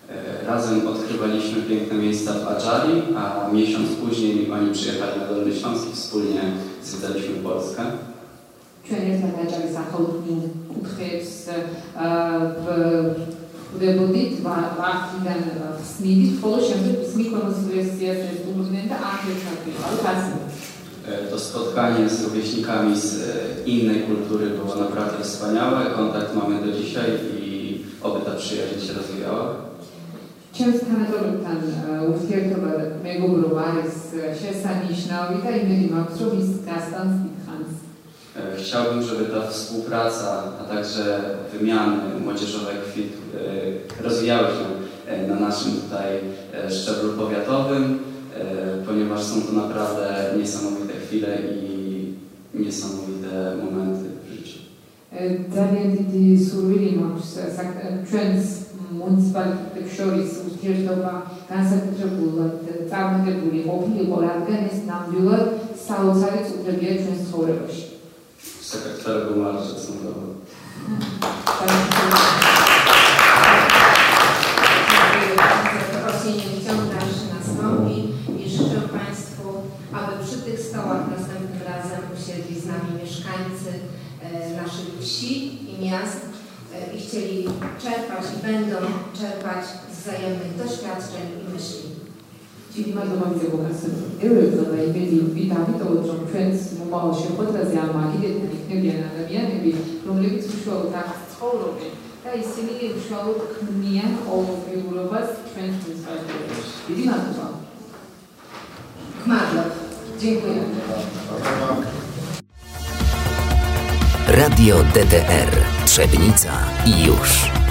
E, razem odkrywaliśmy piękne miejsca w Adżari, a miesiąc później oni przyjechali na Dolny Śląsk wspólnie zwiedzaliśmy Polskę ჩვენ ერთად აჭარის ახალ კუთხეებს ვხვდებოდით ვახიდან ხსნიდით, ხოლო შემდეგ მის ვერსიას ესტუმრდნენ და ამ ერთად ვიყავით ასე. To spotkanie z rówieśnikami z innej kultury było naprawdę wspaniałe. Kontakt mamy do dzisiaj i oby ta przyjaźń się rozwijała. ჩემს თანატოლებთან ურთიერთობა მეგობრობა არის შესანიშნავი და იმედი მაქვს, რომ ის გასტანს დიდხანს. E, chciałbym, żeby ta współpraca, a także wymiany młodzieżowe kwit e, rozwijały się e, na naszym tutaj szczeblu powiatowym, ponieważ są to naprawdę niesamowite chwile i niesamowite momenty w życiu. Tagad surūrinoms, čiūns municipalitetų šioris užkirdama, gan sakytrabulat, tam nebūri, o nam kolatganės namdiulat, savo salės utrebėčiūnės svorėvaši. Sekretarz Gumarczyk sądowy. Zaprosiny ciąg dalszy nastąpi i życzę Państwu, aby przy tych stołach następnym razem usiedli z nami mieszkańcy naszych wsi i miast i chcieli czerpać i będą czerpać z wzajemnych doświadczeń i myśli. დიდი მადლობა მოგესალმებით. ერევდა და იმედი ვიტავიტოთ, რომ ჩვენს მომავალში ხოთაზე ამ მაგიდეთთან იქნებიან ადამიანები, რომლებიც უშუალოდ აქ ცხოვრობენ და ისინი უშუალოდ ქმნიან ყოველდღიურობას ჩვენს მუნიციპალიტეტში. დიდი მადლობა. Gmadlow. Dziękuję. Radio DTR Trzebnica i już.